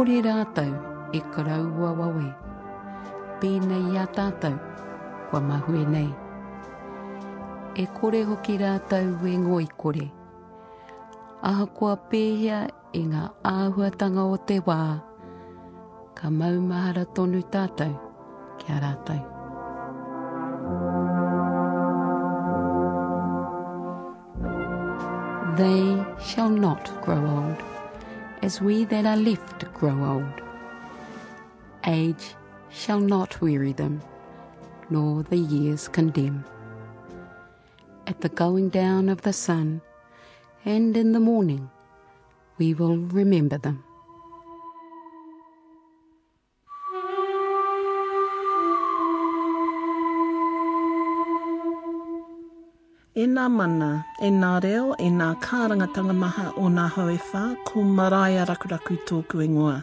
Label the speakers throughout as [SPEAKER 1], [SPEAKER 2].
[SPEAKER 1] Kore rātou e karaua wawe. Pēnei a tātou, kua mahue nei. E kore hoki rātou e ngoi kore. Aha kua pēhea e ngā āhuatanga o te wā. Ka maumahara tonu tātou, kia rātou. They shall not grow old, as we that are left grow old. Age shall not weary them, nor the years condemn. At the going down of the sun, and in the morning, we will remember them.
[SPEAKER 2] Nā mana, e nā reo, e nā kārangatanga maha o nā hauewha, ko maraia rakuraku tōku ingoa.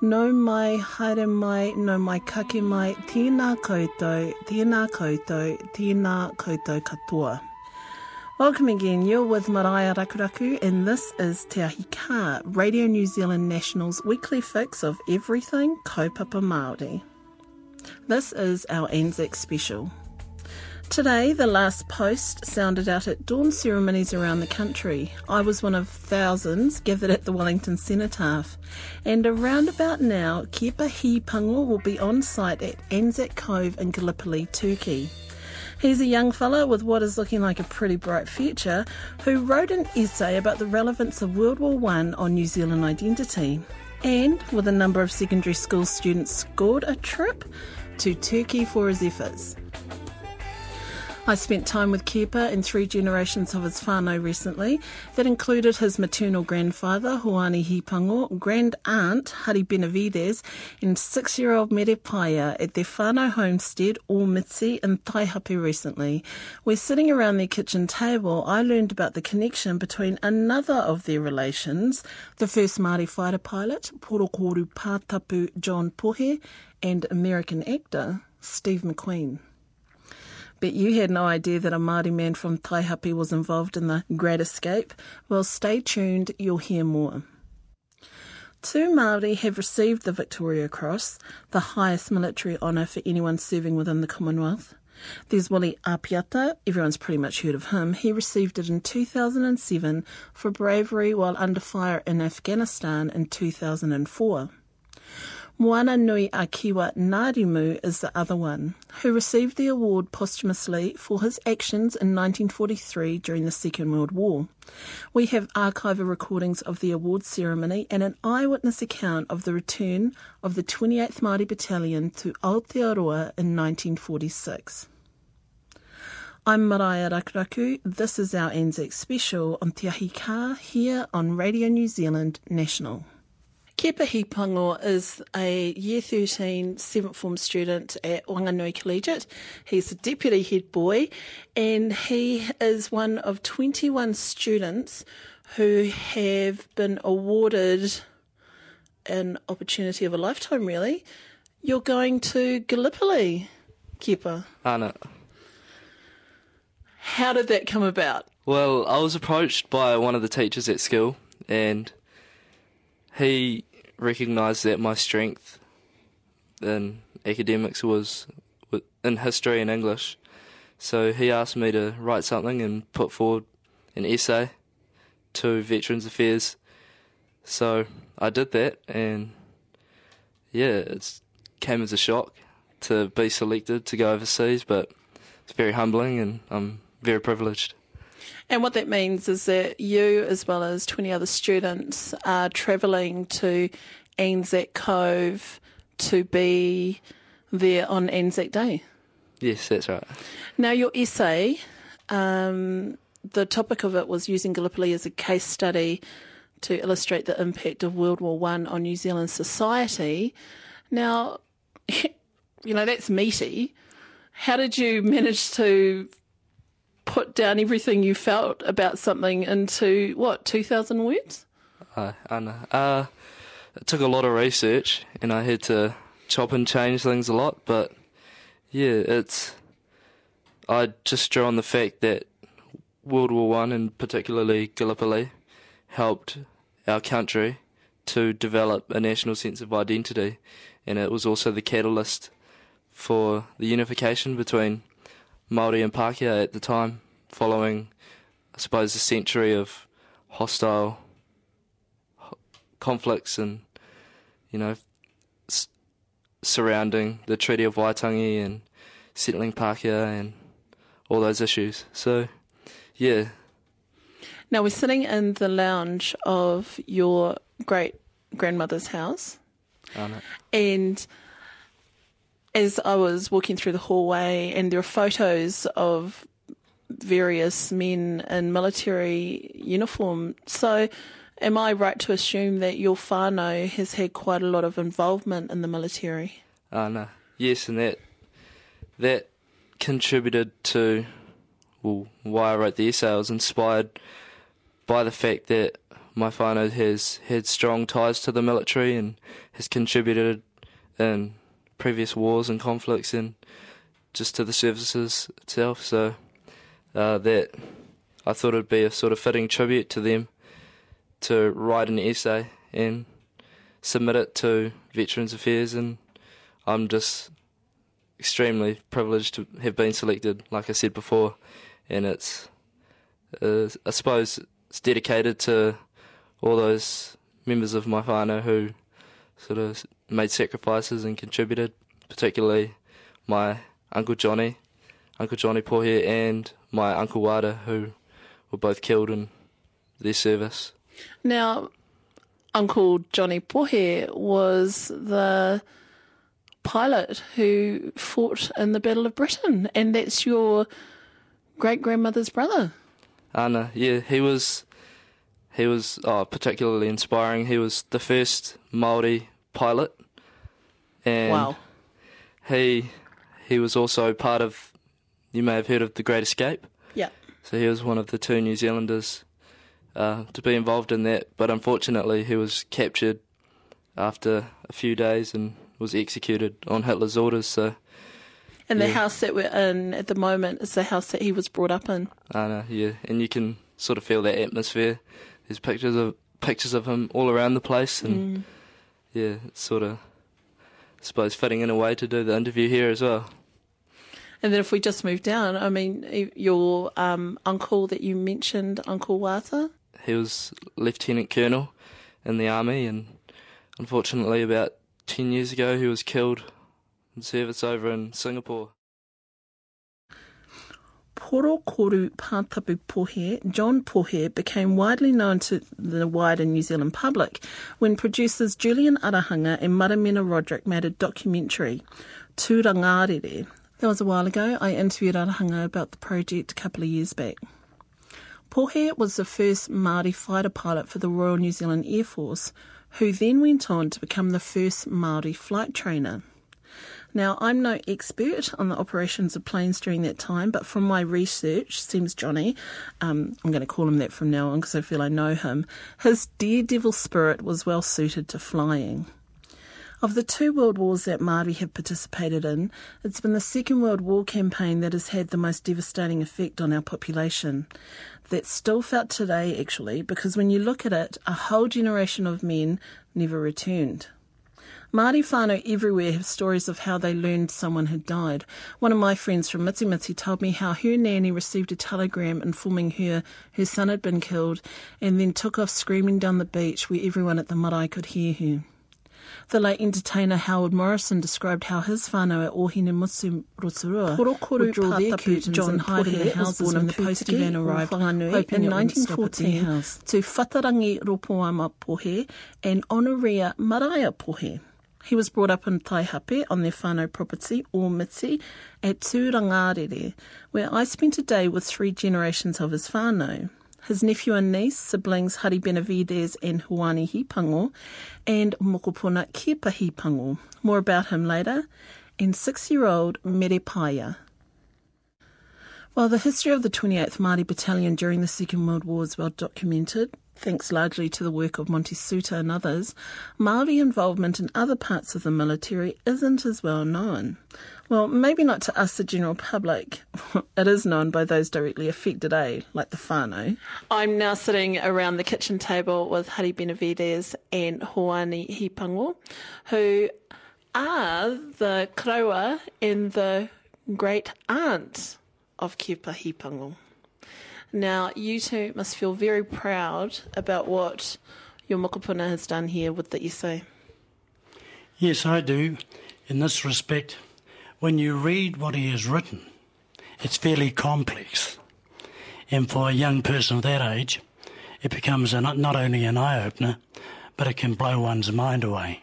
[SPEAKER 2] No mai, haere mai, no mai kake mai, tēnā koutou, tēnā koutou, tēnā koutou katoa. Welcome again. You're with Maraia Rakuraku, and this is Te Ahi Ka, Radio New Zealand National's weekly fix of everything kaupapa Māori. This is our Anzac special. Today, the last post sounded out at dawn ceremonies around the country. I was one of thousands gathered at the Wellington Cenotaph. And around about now, Kepa Hipango will be on site at Anzac Cove in Gallipoli, Turkey. He's a young fellow with what is looking like a pretty bright future who wrote an essay about the relevance of World War I on New Zealand identity. And with a number of secondary school students, scored a trip to Turkey for his efforts. I spent time with Kepa and three generations of his whānau recently. That included his maternal grandfather, Hoani Hipango, grand aunt, Hari Benavides, and six-year-old Mere Paia at their whānau homestead, Ormitsi, in Taihape recently. We're sitting around their kitchen table. I learned about the connection between another of their relations, the first Māori fighter pilot, Porokoru Pātapu John Pohe, and American actor, Steve McQueen. Bet you had no idea that a Māori man from Taihape was involved in the Great Escape? Well, stay tuned, you'll hear more. Two Māori have received the Victoria Cross, the highest military honour for anyone serving within the Commonwealth. There's Willie Apiata, everyone's pretty much heard of him. He received it in 2007 for bravery while under fire in Afghanistan in 2004. Moana Nui Akiwa Narimu is the other one, who received the award posthumously for his actions in 1943 during the Second World War. We have archival recordings of the award ceremony and an eyewitness account of the return of the 28th Māori Battalion to Aotearoa in 1946. I'm Mariah Rakraku. This is our Anzac special on Tiahika here on Radio New Zealand National. Kepa Hipango is a Year 13 7th form student at Wanganui Collegiate. He's a deputy head boy and he is one of 21 students who have been awarded an opportunity of a lifetime, really. You're going to Gallipoli, Kepa.
[SPEAKER 3] Anna.
[SPEAKER 2] How did that come about?
[SPEAKER 3] Well, I was approached by one of the teachers at school and he recognised that my strength in academics was in history and English. So he asked me to write something and put forward an essay to Veterans Affairs. So I did that, and yeah, it came as a shock to be selected to go overseas, but it's very humbling, and I'm very privileged.
[SPEAKER 2] And what that means is that you, as well as 20 other students, are travelling to Anzac Cove to be there on Anzac Day.
[SPEAKER 3] Yes, that's right.
[SPEAKER 2] Now, your essay, um, the topic of it was using Gallipoli as a case study to illustrate the impact of World War One on New Zealand society. Now, you know, that's meaty. How did you manage to put down everything you felt about something into what two thousand words?
[SPEAKER 3] Uh, Anna, uh, it took a lot of research, and I had to chop and change things a lot. But yeah, it's I just drew on the fact that World War One, and particularly Gallipoli, helped our country to develop a national sense of identity, and it was also the catalyst for the unification between Maori and Pākehā at the time, following, I suppose, a century of hostile conflicts and, you know, s- surrounding the Treaty of Waitangi and settling Pākehā and all those issues. So, yeah,
[SPEAKER 2] Now we're sitting in the lounge of your great grandmother's house,
[SPEAKER 3] Anna.
[SPEAKER 2] and as I was walking through the hallway, and there are photos of various men in military uniform. So, am I right to assume that your whānau has had quite a lot of involvement in the military?
[SPEAKER 3] Ah no, Yes, and that that contributed to well, why I wrote the essay. I was inspired by the fact that my whānau has had strong ties to the military and has contributed in previous wars and conflicts and just to the services itself. So uh, that I thought it'd be a sort of fitting tribute to them to write an essay and submit it to Veterans Affairs and I'm just extremely privileged to have been selected, like I said before, and it's, uh, I suppose, it's dedicated to all those members of my whānau who sort of made sacrifices and contributed, particularly my Uncle Johnny, Uncle Johnny Pohe, and my Uncle Wada, who were both killed in their service.
[SPEAKER 2] Now, Uncle Johnny Pohe was the pilot who fought in the Battle of Britain, and that's your great grandmother's brother.
[SPEAKER 3] Anna, yeah, he was he was oh, particularly inspiring. He was the first Maori pilot, and
[SPEAKER 2] wow.
[SPEAKER 3] he he was also part of. You may have heard of the Great Escape.
[SPEAKER 2] Yeah.
[SPEAKER 3] So he was one of the two New Zealanders uh, to be involved in that, but unfortunately he was captured after a few days and was executed on Hitler's orders. So
[SPEAKER 2] And the
[SPEAKER 3] Yeah.
[SPEAKER 2] house that we're in at the moment is the house that he was brought up in.
[SPEAKER 3] Anna, yeah, and you can sort of feel that atmosphere. There's pictures of pictures of him all around the place, and yeah, it's sort of, I suppose, fitting in a way to do the interview here as well.
[SPEAKER 2] And then if we just move down, I mean, your um, uncle that you mentioned, Uncle Wata,
[SPEAKER 3] He was lieutenant colonel in the army, and unfortunately, about ten years ago, he was killed in service over in Singapore.
[SPEAKER 2] Koro Koru Pātapu Pohe, John Pohe, became widely known to the wider New Zealand public when producers Julian Arahanga and Maramena Roderick made a documentary, Tūrangarere. That was a while ago. I interviewed Arahanga about the project a couple of years back. Pohe was the first Māori fighter pilot for the Royal New Zealand Air Force, who then went on to become the first Māori flight trainer. Now, I'm no expert on the operations of planes during that time, but from my research, seems Johnny, um, I'm going to call him that from now on because I feel I know him, his daredevil spirit was well suited to flying. Of the two world wars that Māori have participated in, it's been the Second World War campaign that has had the most devastating effect on our population. That's still felt today, actually, because when you look at it, a whole generation of men never returned. Māori whānau everywhere have stories of how they learned someone had died. One of my friends from Mitimiti told me how her nanny received a telegram informing her her son had been killed and then took off screaming down the beach where everyone at the marae could hear her. The late entertainer Howard Morrison described how his whānau at Ohinemutu Rotorua would draw their curtains
[SPEAKER 4] John
[SPEAKER 2] and hide in the houses when the postie
[SPEAKER 4] Pūtiki
[SPEAKER 2] van arrived, hoping in
[SPEAKER 4] it wouldn't stop at their
[SPEAKER 2] 1914 to Whatarangi Ropoama Pohe and Honoria Maraia Pohe. He was brought up in Taihape on their whānau property, Ormiti, at Tūrangarere, where I spent a day with three generations of his whānau. His nephew and niece, siblings Hari Benavides and Hoani Hipango, and Mokopuna Kepa Hipango. More about him later. And six-year-old Mere Paia. While the history of the 28th Māori Battalion during the Second World War is well documented, Thanks largely to the work of Monty Soutar and others, Māori involvement in other parts of the military isn't as well known. Well, maybe not to us, the general public. it is known by those directly affected, eh? Like the whānau.
[SPEAKER 4] I'm now sitting around the kitchen table with Hari Benavides and Hoani Hipango, who are the kraua and the great aunt of Kepa Hipango. Now, you two must feel very proud about what your mokopuna has done here with the essay.
[SPEAKER 5] Yes, I do. In this respect, when you read what he has written, it's fairly complex. And for a young person of that age, it becomes a, not only an eye opener, but it can blow one's mind away.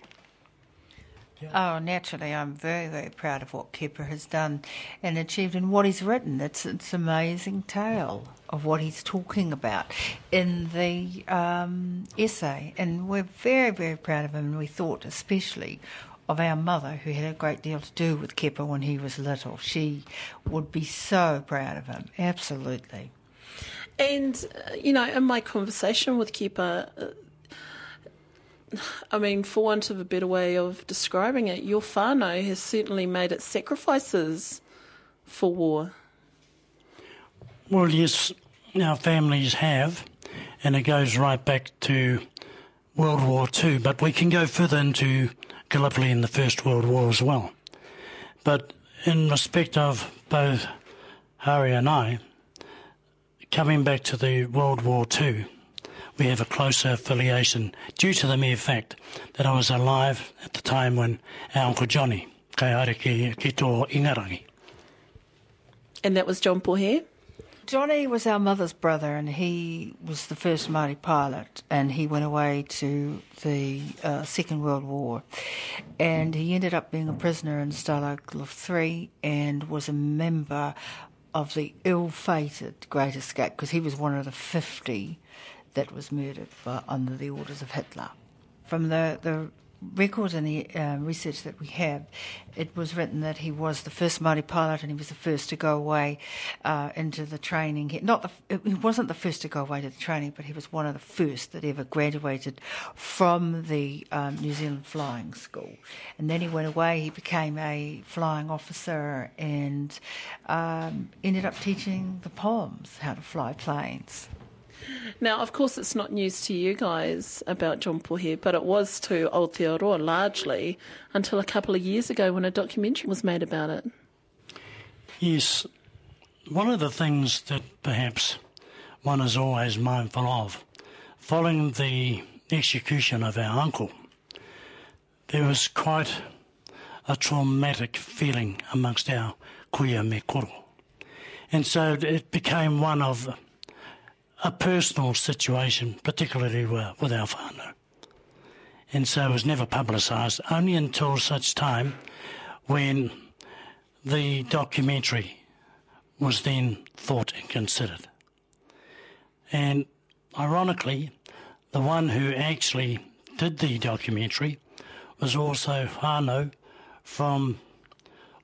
[SPEAKER 6] Oh, naturally, I'm very, very proud of what Kepa has done and achieved and what he's written. It's it's an amazing tale of what he's talking about in the um, essay, and we're very, very proud of him. And we thought, especially, of our mother, who had a great deal to do with Kepa when he was little. She would be so proud of him, absolutely.
[SPEAKER 4] And, uh, you know, in my conversation with Kepa, uh, I mean, for want of a better way of describing it, your whānau has certainly made its sacrifices for war.
[SPEAKER 5] Well, yes, our families have, and it goes right back to World War II, but we can go further into Gallipoli in the First World War as well. But in respect of both Harry and I, coming back to the World War II, we have a closer affiliation due to the mere fact that I was alive at the time when our Uncle Johnny, kai ariki ki tō ingarangi.
[SPEAKER 4] And that was John Pohe?
[SPEAKER 6] Johnny was our mother's brother, and he was the first Māori pilot, and he went away to the uh, Second World War, and he ended up being a prisoner in Stalag Luft 3 and was a member of the ill-fated Great Escape because he was one of the 50 that was murdered by, under the orders of Hitler. From the, the records and the uh, research that we have, it was written that he was the first Māori pilot and he was the first to go away uh, into the training. He, not the, he wasn't the first to go away to the training, but he was one of the first that ever graduated from the um, New Zealand Flying School. And then he went away. He became a flying officer and um, ended up teaching the Poms how to fly planes.
[SPEAKER 4] Now, of course, it's not news to you guys about John Pohe, but it was to Old Aotearoa largely until a couple of years ago when a documentary was made about it.
[SPEAKER 5] Yes, one of the things that perhaps one is always mindful of, following the execution of our uncle, there was quite a traumatic feeling amongst our kuia me. And so it became one of a personal situation, particularly with our whānau. And so it was never publicised, only until such time when the documentary was then thought and considered. And ironically, the one who actually did the documentary was also whānau from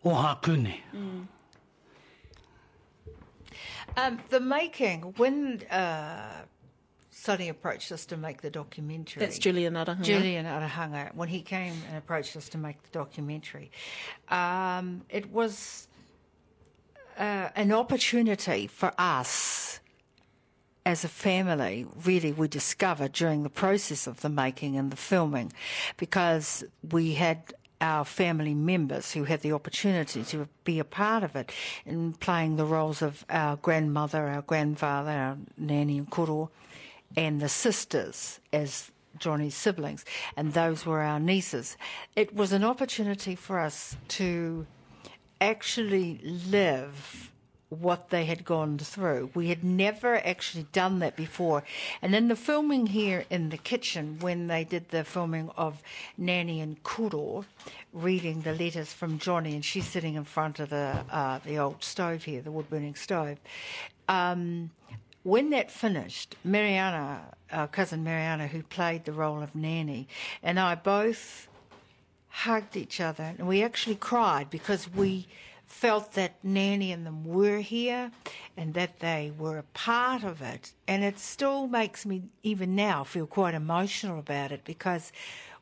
[SPEAKER 5] Ohakune. Mm.
[SPEAKER 6] Um, the making, when uh, Sonny approached us to make the documentary.
[SPEAKER 4] That's Julian Arahanga.
[SPEAKER 6] Julian Arahanga. When he came and approached us to make the documentary, um, it was uh, an opportunity for us as a family, really, we discovered during the process of the making and the filming, because we had our family members who had the opportunity to be a part of it in playing the roles of our grandmother, our grandfather, our nanny and koro, and the sisters as Johnny's siblings, and those were our nieces. It was an opportunity for us to actually live what they had gone through. We had never actually done that before. And in the filming here in the kitchen, when they did the filming of Nanny and Koro reading the letters from Johnny, and she's sitting in front of the uh, the old stove here, the wood burning stove. Um, when that finished, Mariana, our cousin Mariana, who played the role of Nanny, and I both hugged each other, and we actually cried because we felt that Nanny and them were here and that they were a part of it. And it still makes me, even now, feel quite emotional about it because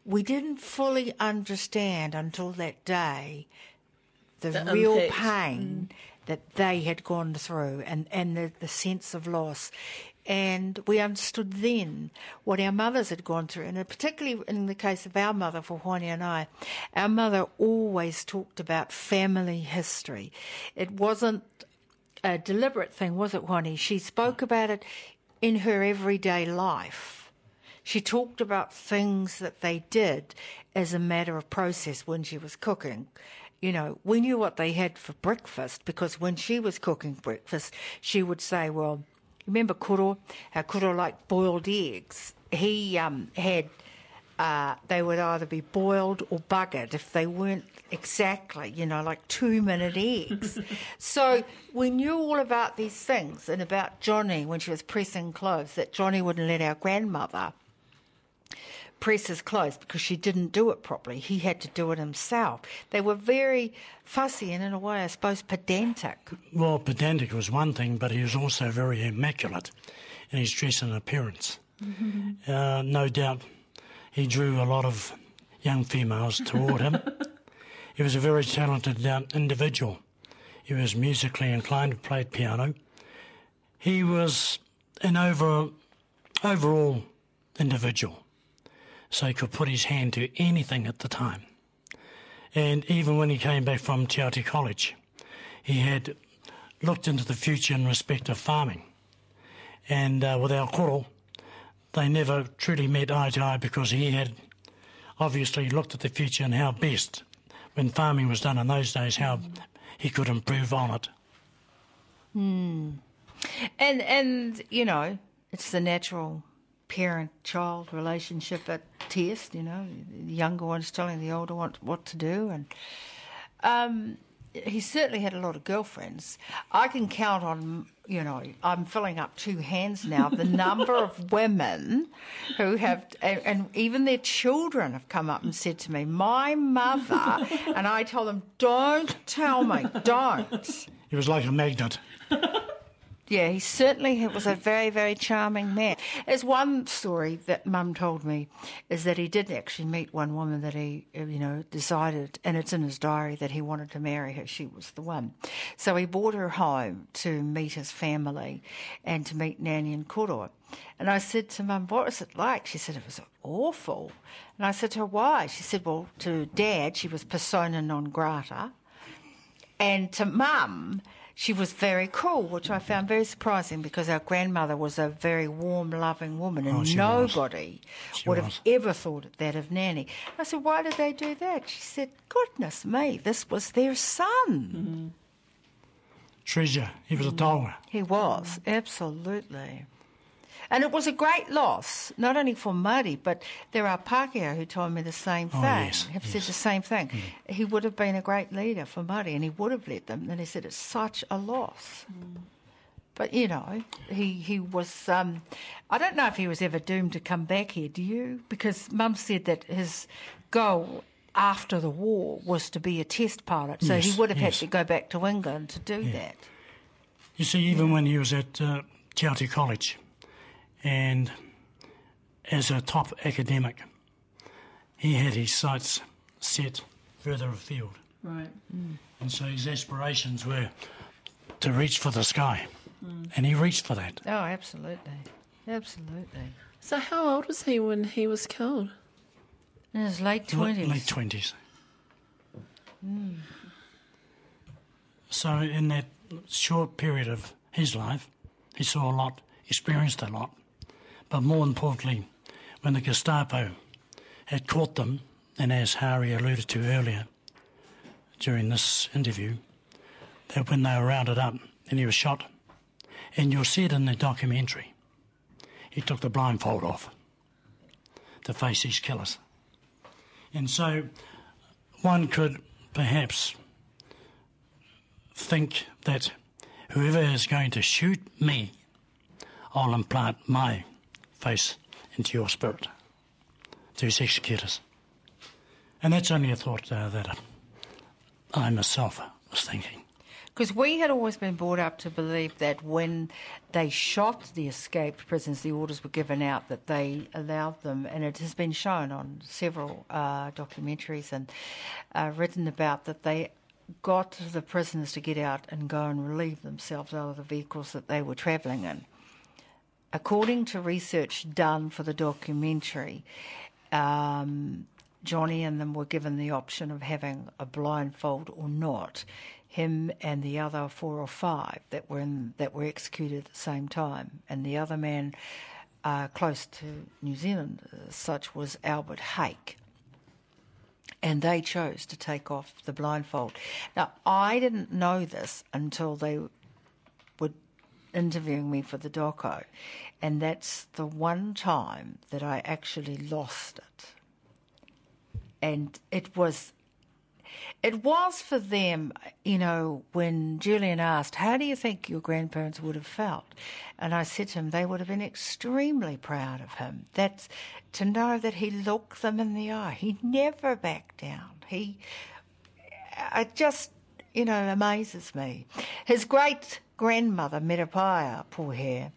[SPEAKER 6] we didn't fully understand until that day the,
[SPEAKER 4] The
[SPEAKER 6] real
[SPEAKER 4] impact.
[SPEAKER 6] pain mm. that they had gone through and, and the, the sense of loss. And we understood then what our mothers had gone through. And particularly in the case of our mother, for Hoani and I, our mother always talked about family history. It wasn't a deliberate thing, was it, Hoani? She spoke about it in her everyday life. She talked about things that they did as a matter of process when she was cooking. You know, we knew what they had for breakfast because when she was cooking breakfast, she would say, Well, remember Koro? How Koro liked boiled eggs. He um, had, uh, they would either be boiled or buggered if they weren't exactly, you know, like two minute eggs. so we knew all about these things and about Johnny when she was pressing clothes, that Johnny wouldn't let our grandmother press his clothes because she didn't do it properly. He had to do it himself. They were very fussy and, in a way, I suppose, pedantic.
[SPEAKER 5] Well, pedantic was one thing, but he was also very immaculate in his dress and appearance. Uh, no doubt he drew a lot of young females toward him. he was a very talented uh, individual. He was musically inclined, played piano. He was an over, overall individual, so he could put his hand to anything at the time. And even when he came back from Te College, he had looked into the future in respect of farming. And uh, with our koro, they never truly met eye to eye because he had obviously looked at the future and how best, when farming was done in those days, how he could improve on it.
[SPEAKER 6] And and you know, it's the natural parent-child relationship at test. You know, the younger one's telling the older one what to do, and um, he certainly had a lot of girlfriends. I can count on. You know, I'm filling up two hands now. The number of women who have, and, and even their children have come up and said to me, "My mother," and I told them, "Don't tell me, don't."
[SPEAKER 5] He was like a magnet.
[SPEAKER 6] Yeah, he certainly was a very, very charming man. There's one story that Mum told me is that he did actually meet one woman that he, uh, you know, decided, and it's in his diary that he wanted to marry her. She was the one. So he brought her home to meet his family and to meet Nanny and Koro. And I said to Mum, what was it like? She said it was awful. And I said to her, why? She said, well, to Dad, she was persona non grata. And to mum, she was very cool, which I found very surprising because our grandmother was a very warm, loving woman, and
[SPEAKER 5] Oh,
[SPEAKER 6] nobody would have ever thought that of Nanny. I said, Why did they do that? She said, Goodness me, this was their son. Mm-hmm.
[SPEAKER 5] Treasure. He was a mm-hmm. taonga.
[SPEAKER 6] He was, absolutely. And it was a great loss, not only for Māori, but there are Pākehā who told me the same thing.
[SPEAKER 5] Oh, yes,
[SPEAKER 6] have said the same thing. He would have been a great leader for Māori and he would have led them. And he said it's such a loss. But, you know, he, he was, um, I don't know if he was ever doomed to come back here, do you? Because Mum said that his goal after the war was to be a test pilot. So he would have
[SPEAKER 5] yes.
[SPEAKER 6] had to go back to England to do that.
[SPEAKER 5] You see, even when he was at uh, Te Aute College and as a top academic, he had his sights set further afield.
[SPEAKER 2] Right.
[SPEAKER 5] And so his aspirations were to reach for the sky. Mm. And he reached for that.
[SPEAKER 6] Oh, absolutely. Absolutely.
[SPEAKER 4] So how old was he when he was killed?
[SPEAKER 6] In his late
[SPEAKER 5] L-
[SPEAKER 6] 20s.
[SPEAKER 5] Late 20s. Mm. So, in that short period of his life, he saw a lot, experienced a lot. But more importantly, when the Gestapo had caught them, and as Harry alluded to earlier during this interview, that when they were rounded up and he was shot, and you'll see it in the documentary, he took the blindfold off to face his killers. And so one could perhaps think that whoever is going to shoot me, I'll implant my face into your spirit, to his executors. And that's only a thought uh, that I myself was thinking.
[SPEAKER 6] Because we had always been brought up to believe that when they shot the escaped prisoners, the orders were given out that they allowed them, and it has been shown on several uh, documentaries and uh, written about that they got the prisoners to get out and go and relieve themselves out of the vehicles that they were travelling in. According to research done for the documentary, um, Johnny and them were given the option of having a blindfold or not. Him and the other four or five that were in, that were executed at the same time, and the other man uh, close to New Zealand, uh, such was Albert Hake. And they chose to take off the blindfold. Now, I didn't know this until they interviewing me for the doco, and that's the one time that I actually lost it and it was it was for them, you know, when Julian asked, How do you think your grandparents would have felt? And I said to him, They would have been extremely proud of him. That's to know that he looked them in the eye. He never backed down. He, it just, you know, amazes me. His great grandmother, Metapaia, poor hair,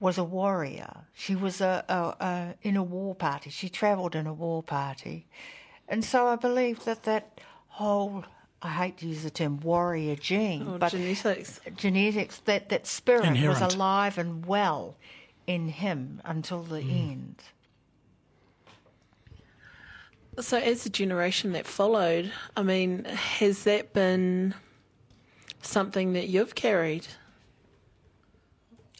[SPEAKER 6] was a warrior. She was a, a, a in a war party. She travelled in a war party. And so I believe that that whole, I hate to use the term warrior gene,
[SPEAKER 4] Oh,
[SPEAKER 6] but
[SPEAKER 4] genetics.
[SPEAKER 6] genetics, that, that spirit
[SPEAKER 5] Inherent.
[SPEAKER 6] was alive and well in him until the mm. end.
[SPEAKER 4] So, as the generation that followed, I mean, has that been something that you've carried?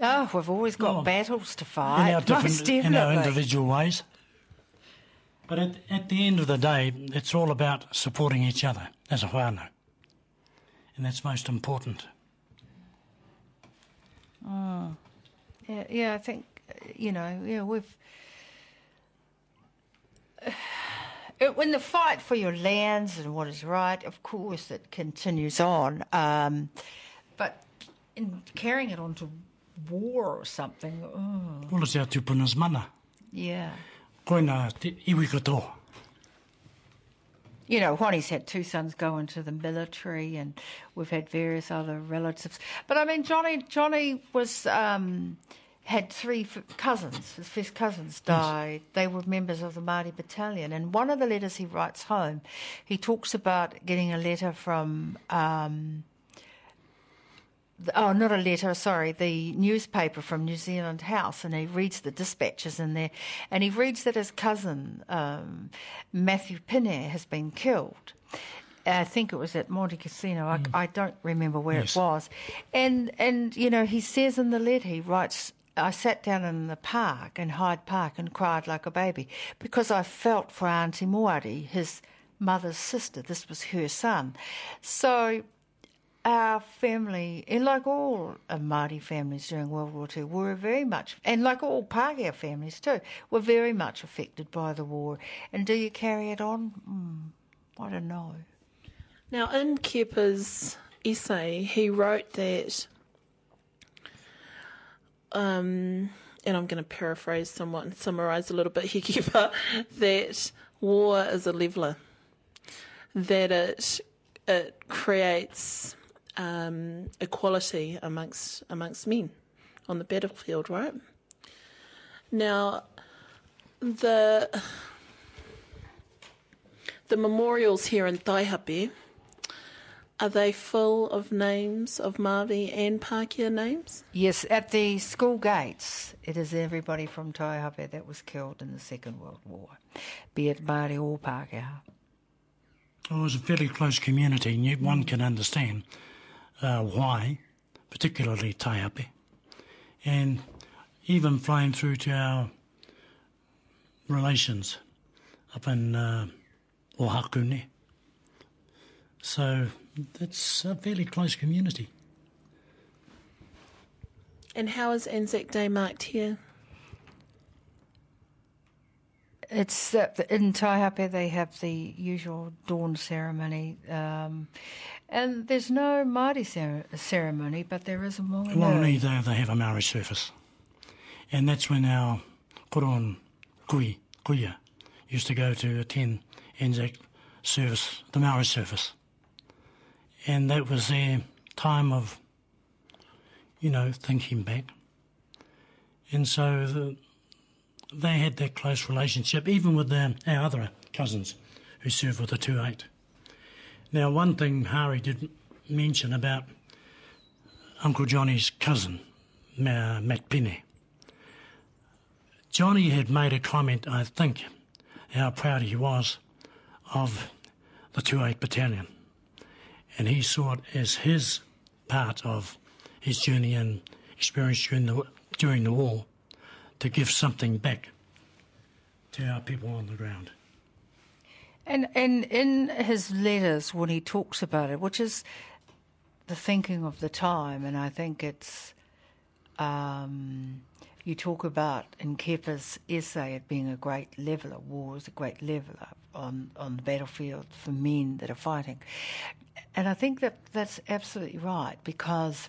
[SPEAKER 6] Oh, we've always got
[SPEAKER 5] Well,
[SPEAKER 6] battles to
[SPEAKER 5] in
[SPEAKER 6] fight.
[SPEAKER 5] our
[SPEAKER 6] most
[SPEAKER 5] different, in our individual ways. But at, at the end of the day, it's all about supporting each other as a whānau. And that's most important.
[SPEAKER 6] Yeah, yeah, I think uh, you know, yeah, we've. When the fight for your lands and what is right, of course, it continues on. Um, but in carrying it on to war or something, oh,
[SPEAKER 5] All is our tupuna's mana.
[SPEAKER 6] yeah.
[SPEAKER 5] Koina te iwi katoa.
[SPEAKER 6] You know, Hoani's had two sons go into the military, and we've had various other relatives. But I mean, Johnny, Johnny was um, had three f- cousins. His first cousins died. They were members of the Māori battalion. And one of the letters he writes home, he talks about getting a letter from. Um, the- Oh, not a letter, sorry, the newspaper from New Zealand House, and he reads the dispatches in there, and he reads that his cousin, um, Matthew Pinner, has been killed. I think it was at Monte Cassino. I, I don't remember where
[SPEAKER 5] Yes.
[SPEAKER 6] it was. And, and, you know, he says in the letter, he writes, I sat down in the park, in Hyde Park, and cried like a baby because I felt for Auntie Moari, his mother's sister. This was her son. So our family, and like all Māori families during World War II, were very much, and like all Pākehā families too, were very much affected by the war. And do you carry it on? Mm, I don't know.
[SPEAKER 4] Now, in Kepa's essay, he wrote that, um, and I'm going to paraphrase somewhat and summarise a little bit here, Kepa, that war is a leveller, that it it creates um, equality amongst amongst men on the battlefield, right? Now, the the memorials here in Taihape, are they full of names of Māori and Pākehā names?
[SPEAKER 6] Yes, at the school gates, it is everybody from Taihape that was killed in the Second World War, be it Māori or Pākehā.
[SPEAKER 5] It was a fairly close community, and yet one can understand uh, why, particularly Taihape, and even flying through to our relations up in uh, Ohakune. So it's a fairly close community.
[SPEAKER 4] And how is Anzac Day marked here?
[SPEAKER 6] It's that in Taihape they have the usual dawn ceremony, um, and there's no Māori cer- ceremony, but there is a Maori.
[SPEAKER 5] Well, they, they have a Maori service, And that's when our koron kui, kuia, used to go to attend Anzac service, the Maori service. And that was their time of, you know, thinking back. And so the, they had that close relationship, even with their, our other cousins who served with the 2 8. Now, one thing Hari did mention about Uncle Johnny's cousin, Ma- Matt Penny. Johnny had made a comment, I think, how proud he was of the 2 8 Battalion. And he saw it as his part of his journey and experience during the, during the war to give something back to our people on the ground.
[SPEAKER 6] And and in his letters when he talks about it, which is the thinking of the time, and I think it's um, you talk about in Kepa's essay it being a great leveler, war is a great leveler on on the battlefield for men that are fighting, and I think that that's absolutely right because.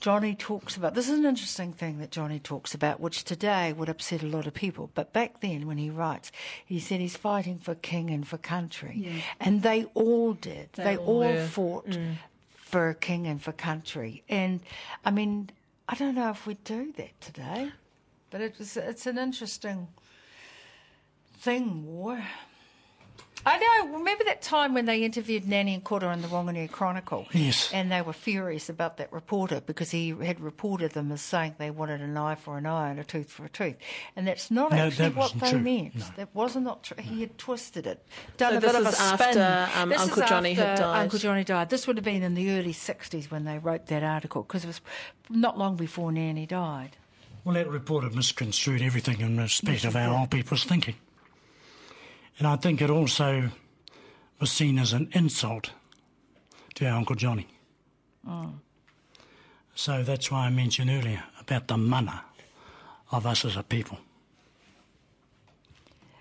[SPEAKER 6] Johnny talks about this is an interesting thing that Johnny talks about, which today would upset a lot of people. But back then, when he writes, he said he's fighting for king and for country, and they all did. They,
[SPEAKER 4] all
[SPEAKER 6] all,
[SPEAKER 4] were.
[SPEAKER 6] fought mm. for king and for country. And I mean, I don't know if we do that today, but it was, it's an interesting thing, war. I know. Remember that time when they interviewed Nanny and Koro in the Wanganui Chronicle?
[SPEAKER 5] Yes.
[SPEAKER 6] And they were furious about that reporter because he had reported them as saying they wanted an eye for an eye and a tooth for a tooth. And that's not
[SPEAKER 5] No,
[SPEAKER 6] actually
[SPEAKER 5] that
[SPEAKER 6] what they
[SPEAKER 5] true.
[SPEAKER 6] meant.
[SPEAKER 5] No.
[SPEAKER 6] That wasn't not true. He had twisted it. Done
[SPEAKER 4] So
[SPEAKER 6] a bit
[SPEAKER 4] this
[SPEAKER 6] of a
[SPEAKER 4] is
[SPEAKER 6] spin.
[SPEAKER 4] after, um,
[SPEAKER 6] This is
[SPEAKER 4] Uncle Johnny had died.
[SPEAKER 6] Uncle Johnny died. This would have been in the early 60s when they wrote that article because it was not long before Nanny died.
[SPEAKER 5] Well, that reporter misconstrued everything in respect
[SPEAKER 6] Yes,
[SPEAKER 5] of
[SPEAKER 6] it
[SPEAKER 5] our old people's thinking. And I think it also was seen as an insult to our Uncle Johnny. So that's why I mentioned earlier about the mana of us as a people.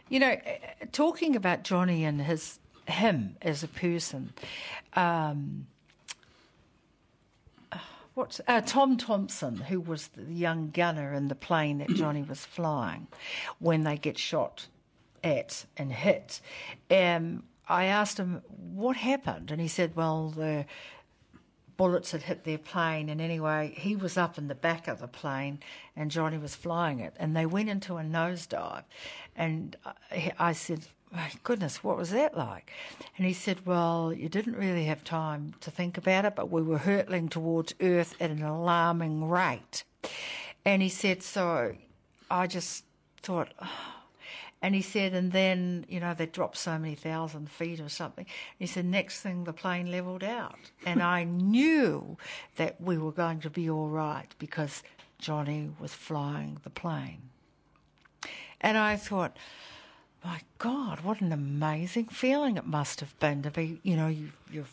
[SPEAKER 6] You know, uh, talking about Johnny and his him as a person, um, what's uh, Tom Thompson, who was the young gunner in the plane that Johnny was flying when they get shot at and hit. Um, I asked him what happened, and he said, "Well, the." bullets had hit their plane, and anyway, he was up in the back of the plane, and Johnny was flying it, and they went into a nosedive, and I, I said, "My goodness, what was that like?" And he said, "Well, you didn't really have time to think about it, but we were hurtling towards Earth at an alarming rate," and he said, "So I just thought." "Oh, and he said, and then, you know, they dropped so many thousand feet or something. He said, next thing the plane leveled out. And I knew that we were going to be all right because Johnny was flying the plane. And I thought, my God, what an amazing feeling it must have been to be, you know, you, you're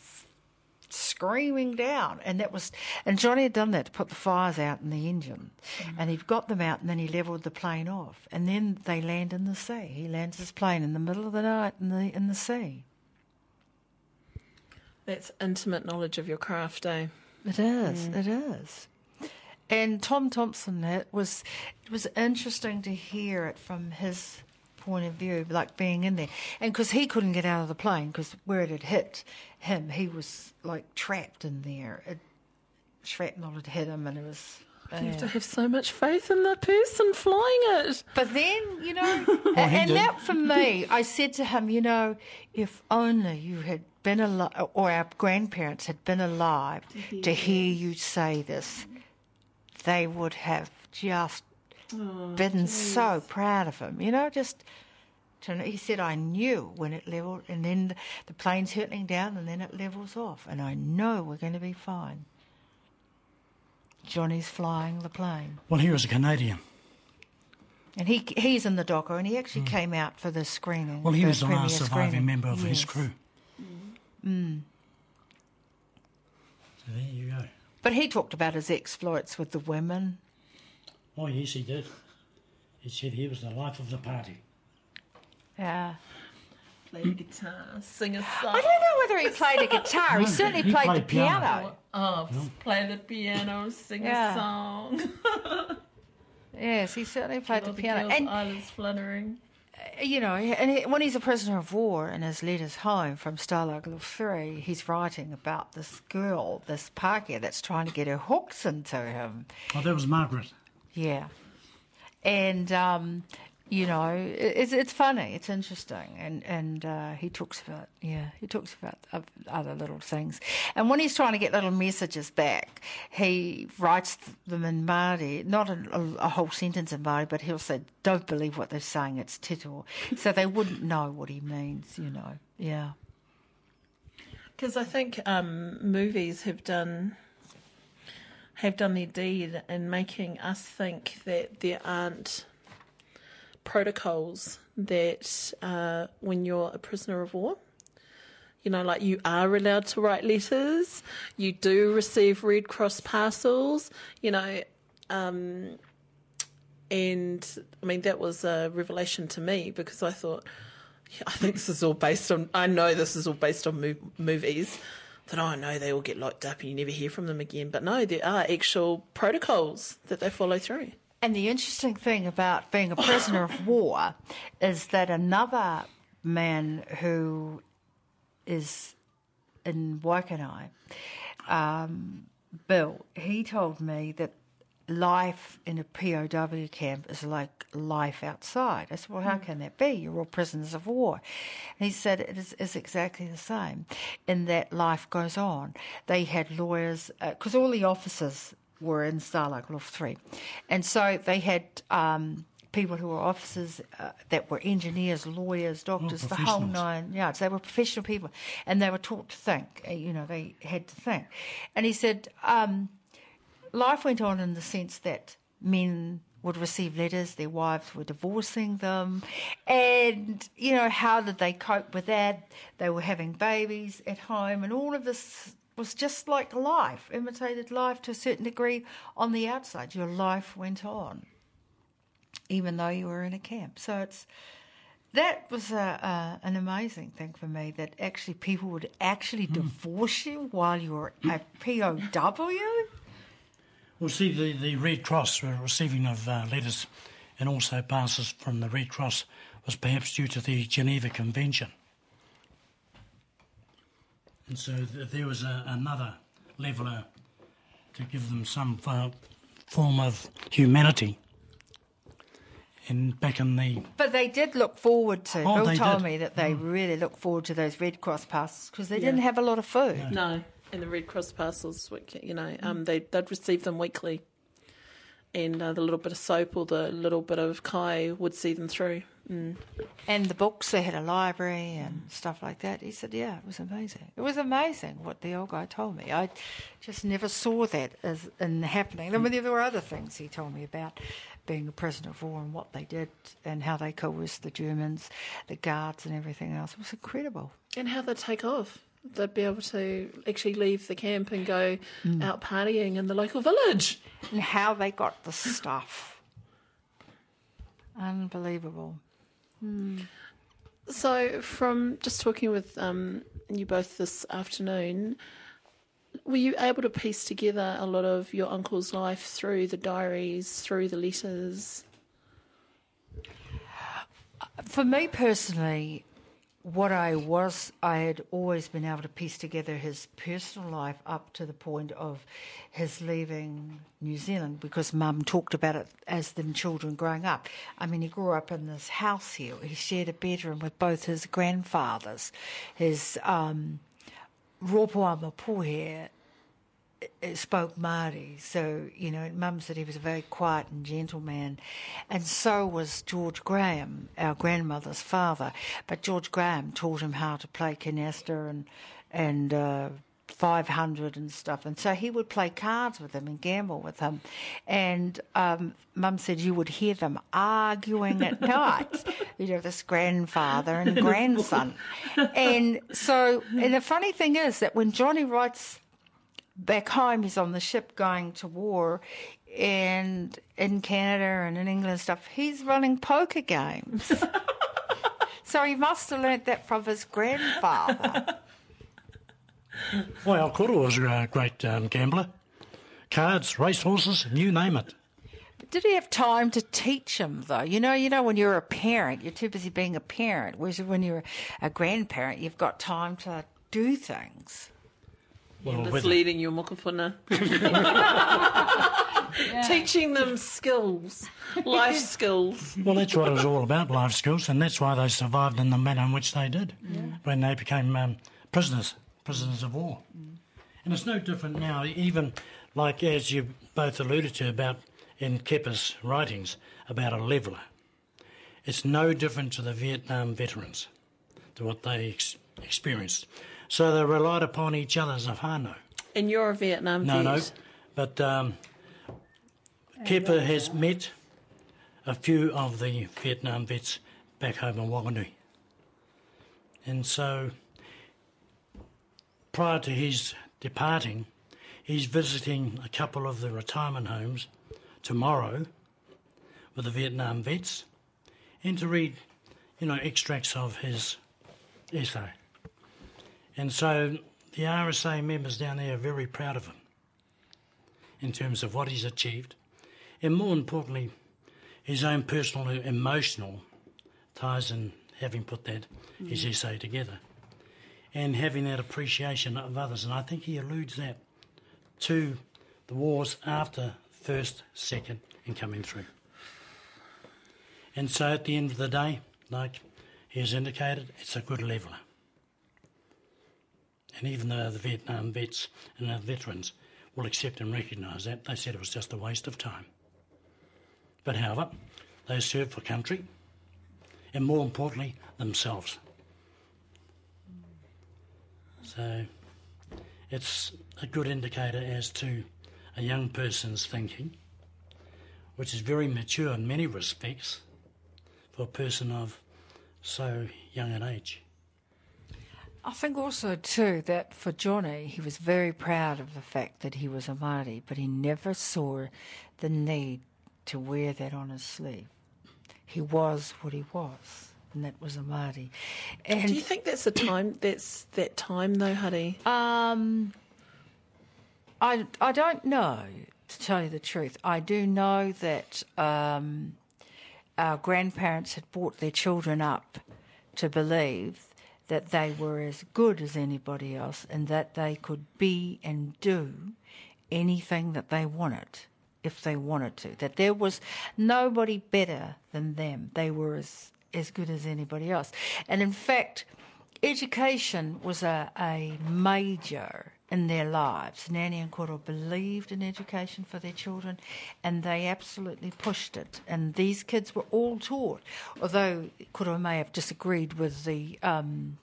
[SPEAKER 6] screaming down. And that was, and Johnny had done that to put the fires out in the engine. And he got them out and then he levelled the plane off. And then they land in the sea. He lands his plane in the middle of the night in the, in the sea.
[SPEAKER 4] That's intimate knowledge of your craft, eh?
[SPEAKER 6] It is. It is. And Tom Thompson, it was it was interesting to hear it from his point of view, like being in there, and because he couldn't get out of the plane because where it had hit him, he was like trapped in there. It, shrapnel had hit him, and it was.
[SPEAKER 4] You have to have so much faith in the person flying it.
[SPEAKER 6] But then, you know, oh, a- and
[SPEAKER 5] did.
[SPEAKER 6] that for me, I said to him, you know, if only you had been alive, or our grandparents had been alive to hear you say this, they would have just Oh, been so proud of him, you know, just. To, he said, I knew when it leveled, and then the, the plane's hurtling down, and then it levels off, and I know we're going to be fine. Johnny's flying the plane.
[SPEAKER 5] Well, he was a Canadian.
[SPEAKER 6] And he he's in the doco, and he actually mm. came out for the screening.
[SPEAKER 5] Well, he
[SPEAKER 6] the
[SPEAKER 5] was the last surviving
[SPEAKER 6] screening.
[SPEAKER 5] member of his
[SPEAKER 6] Yes.
[SPEAKER 5] crew. Mm-hmm. Mm. So there you go.
[SPEAKER 6] But he talked about his exploits with the women.
[SPEAKER 5] Oh, yes, he did. He said he was the life of the party.
[SPEAKER 6] Yeah.
[SPEAKER 4] Play the guitar, sing a song.
[SPEAKER 6] I don't know whether he played a guitar. he certainly
[SPEAKER 5] he
[SPEAKER 6] played,
[SPEAKER 5] played
[SPEAKER 6] the piano.
[SPEAKER 5] piano.
[SPEAKER 4] Oh, play the piano, sing
[SPEAKER 6] Yeah.
[SPEAKER 4] a song.
[SPEAKER 6] Yes, he certainly played
[SPEAKER 4] All
[SPEAKER 6] the piano.
[SPEAKER 4] girls'
[SPEAKER 6] And
[SPEAKER 4] eyelids fluttering.
[SPEAKER 6] Uh, you know, and he, when he's a prisoner of war in his letters home from Stalag Luft 3, he's writing about this girl, this Parker, that's trying to get her hooks into him.
[SPEAKER 5] Oh, that was Margaret.
[SPEAKER 6] Yeah. And, um, you know, it's, it's funny, it's interesting. And, and uh, he talks about, yeah, he talks about other little things. And when he's trying to get little messages back, he writes them in Māori, not a, a whole sentence in Māori, but he'll say, don't believe what they're saying, it's tito. so they wouldn't know what he means, you know, yeah.
[SPEAKER 2] Because I think um, movies have done have done their deed in making us think that there aren't protocols that uh, when you're a prisoner of war, you know, like you are allowed to write letters, you do receive Red Cross parcels, you know, um, and I mean, that was a revelation to me because I thought, yeah, I think this is all based on, I know this is all based on mo- movies. That oh no, they all get locked up and you never hear from them again. But no, there are actual protocols that they follow through.
[SPEAKER 6] And the interesting thing about being a prisoner of war is that another man who is in Waikanae, um, Bill, he told me that life in a POW camp is like life outside. I said, well, how can that be? You're all prisoners of war. And he said it is, is exactly the same in that life goes on. They had lawyers, because uh, all the officers were in Stalag Luft 3. And so they had um, people who were officers uh, that were engineers, lawyers, doctors,
[SPEAKER 5] oh,
[SPEAKER 6] the whole nine yards. They were professional people. And they were taught to think. Uh, you know, they had to think. And he said um, life went on in the sense that men would receive letters, their wives were divorcing them. And, you know, how did they cope with that? They were having babies at home, and all of this was just like life, imitated life to a certain degree on the outside. Your life went on, even though you were in a camp. So it's that was a, a, an amazing thing for me that actually people would actually mm. divorce you while you were a POW.
[SPEAKER 5] Well, see, the, the Red Cross receiving of uh, letters and also passes from the Red Cross was perhaps due to the Geneva Convention. And so th- there was a, another leveler to give them some uh, form of humanity. And back in the.
[SPEAKER 6] But they did look forward to.
[SPEAKER 5] Oh,
[SPEAKER 6] Bill told
[SPEAKER 5] did.
[SPEAKER 6] me that they mm. really looked forward to those Red Cross passes because they yeah. didn't have a lot of food.
[SPEAKER 2] No. no. And the Red Cross parcels, you know, um, they they'd receive them weekly, and uh, the little bit of soap or the little bit of kai would see them through. Mm.
[SPEAKER 6] And the books, they had a library and stuff like that. He said, yeah, it was amazing. It was amazing what the old guy told me. I just never saw that as in happening. I mean, there were other things he told me about being a prisoner of war and what they did and how they coerced the Germans, the guards and everything else. It was incredible.
[SPEAKER 2] And how they take off. They'd be able to actually leave the camp and go mm. out partying in the local village.
[SPEAKER 6] And how they got the stuff. Unbelievable.
[SPEAKER 2] Mm. So, from just talking with um, you both this afternoon, were you able to piece together a lot of your uncle's life through the diaries, through the letters?
[SPEAKER 6] For me personally, what I was, I had always been able to piece together his personal life up to the point of his leaving New Zealand because mum talked about it as the children growing up. I mean, he grew up in this house here. He shared a bedroom with both his grandfathers, his um, Ropoa Mapuhe spoke Māori, so you know, Mum said he was a very quiet and gentle man, and so was George Graham, our grandmother's father. But George Graham taught him how to play canasta and and uh, 500 and stuff, and so he would play cards with him and gamble with him. And um, Mum said you would hear them arguing at night, you know, this grandfather and grandson. And so, and the funny thing is that when Johnny writes back home, he's on the ship going to war, and in Canada and in England and stuff, he's running poker games. so he must have learnt that from his grandfather.
[SPEAKER 5] Well, Koro was a great um, gambler. Cards, racehorses, you name it.
[SPEAKER 6] But Did he have time to teach him though? You know, you know when you're a parent, you're too busy being a parent. Whereas when you're a grandparent, you've got time to do things.
[SPEAKER 5] Well,
[SPEAKER 4] Just
[SPEAKER 5] whether-
[SPEAKER 4] leading your mokopuna. Teaching them skills, life skills.
[SPEAKER 5] Well, that's what it was all about, life skills, and that's why they survived in the manner in which they did when they became um, prisoners, prisoners of war. And it's no different now, even like as you both alluded to about in Kepa's writings about a leveller. It's no different to the Vietnam veterans, to what they ex- experienced. So they relied upon each other as a whānau.
[SPEAKER 4] And you're a Vietnam
[SPEAKER 5] No, no. But um, Kepa has met a few of the Vietnam vets back home in Wanganui. And so prior to his departing, he's visiting a couple of the retirement homes tomorrow with the Vietnam vets and to read, you know, extracts of his essay. And so the RSA members down there are very proud of him in terms of what he's achieved, and more importantly, his own personal emotional ties in having put that mm. his essay together, and having that appreciation of others. And I think he alludes that to the wars after first, second, and coming through. And so, at the end of the day, like he has indicated, it's a good leveller. And even though the Vietnam vets and the veterans will accept and recognise that, they said it was just a waste of time. But however, they served for country and more importantly, themselves. So it's a good indicator as to a young person's thinking, which is very mature in many respects for a person of so young an age.
[SPEAKER 6] I think also too that for Johnny, he was very proud of the fact that he was a Māori, but he never saw the need to wear that on his sleeve. He was what he was, and that was a Māori. And
[SPEAKER 4] Do you think that's the time? That's that time though, Huddy.
[SPEAKER 6] um, I I don't know to tell you the truth. I do know that um, our grandparents had brought their children up to believe that they were as good as anybody else and that they could be and do anything that they wanted if they wanted to. That there was nobody better than them. They were as as good as anybody else. And in fact, education was a, a major in their lives. Nanny and Koro believed in education for their children and they absolutely pushed it. And these kids were all taught, although Koro may have disagreed with the um,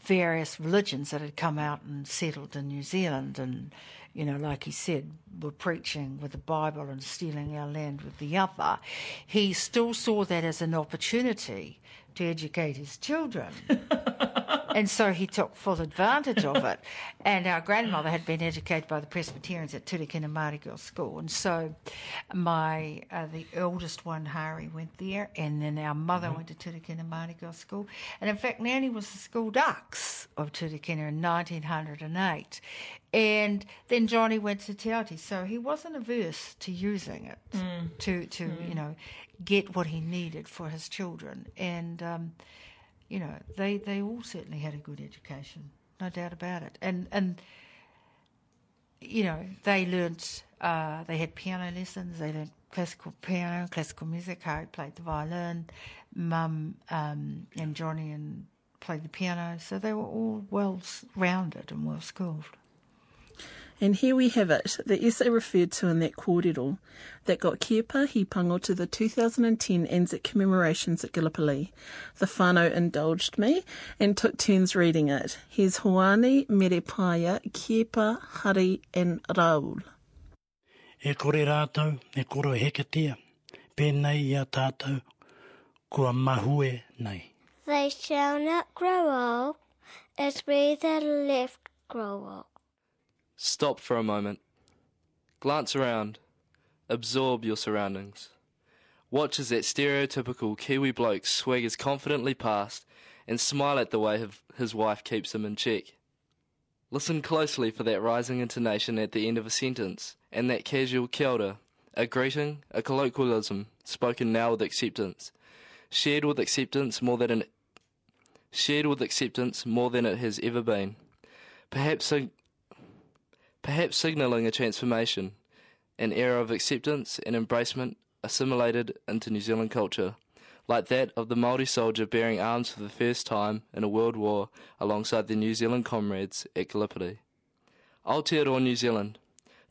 [SPEAKER 6] various religions that had come out and settled in New Zealand and you know, like he said, were preaching with the Bible and stealing our land with the other, he still saw that as an opportunity to educate his children. and so he took full advantage of it. And our grandmother had been educated by the Presbyterians at Turakina Māori Girls School. And so my, uh, the eldest one, Hari, went there. And then our mother went to Turakina Māori Girls School. And in fact, Nanny was the school dux of Turakina in 1908. And then Johnny went to Te so he wasn't averse to using it to, to you know, get what he needed for his children. And, um, you know, they, they all certainly had a good education, no doubt about it. And, and you know, they learnt, uh, they had piano lessons, they learnt classical piano, classical music. Harry played the violin, Mum um, and Johnny and played the piano, so they were all well rounded and well schooled.
[SPEAKER 2] And here we have it, the essay referred to in that kōrero that got Kiepa Hipango to the 2010 Anzac commemorations at Gallipoli. The whānau indulged me and took turns reading it. Here's Hoani, Merepaya, Kiepa, Hari and Raul.
[SPEAKER 5] E kore rātou, e koro heketia, pēnei ia tātou, kua mahue nei.
[SPEAKER 7] They shall not grow old as we that left grow old.
[SPEAKER 3] Stop for a moment. Glance around. Absorb your surroundings. Watch as that stereotypical Kiwi bloke swaggers confidently past and smile at the way his- wife keeps him in check. Listen closely for that rising intonation at the end of a sentence and that casual kia ora, a greeting, a colloquialism, spoken now with acceptance, shared with acceptance more than an, shared with acceptance more than it has ever been. Perhaps, sig- perhaps signalling a transformation, an era of acceptance and embracement assimilated into New Zealand culture, like that of the Māori soldier bearing arms for the first time in a world war alongside their New Zealand comrades at Gallipoli. Aotearoa New Zealand,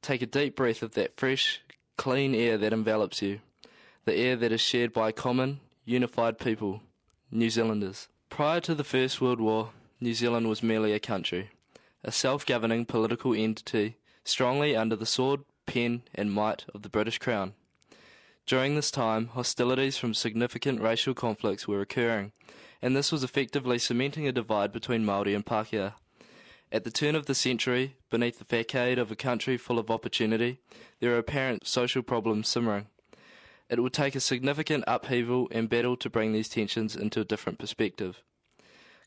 [SPEAKER 3] take a deep breath of that fresh, clean air that envelops you, the air that is shared by a common, unified people, New Zealanders. Prior to the First World War, New Zealand was merely a country, a self governing political entity strongly under the sword, pen, and might of the British Crown. During this time, hostilities from significant racial conflicts were occurring, and this was effectively cementing a divide between Māori and Pākehā. At the turn of the century, beneath the facade of a country full of opportunity, there are apparent social problems simmering. It would take a significant upheaval and battle to bring these tensions into a different perspective.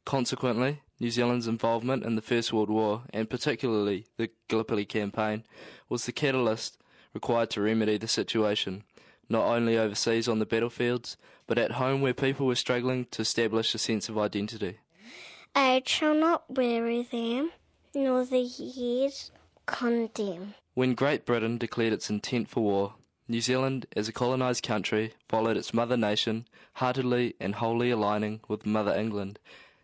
[SPEAKER 3] Consequently, New Zealand's involvement in the First World War, and particularly the Gallipoli campaign, was the catalyst required to remedy the situation, not only overseas on the battlefields, but at home where people were struggling to establish a sense of identity.
[SPEAKER 7] I shall not weary them, nor the years condemn.
[SPEAKER 3] When Great Britain declared its intent for war, New Zealand, as a colonised country, followed its mother nation, heartedly and wholly aligning with Mother England,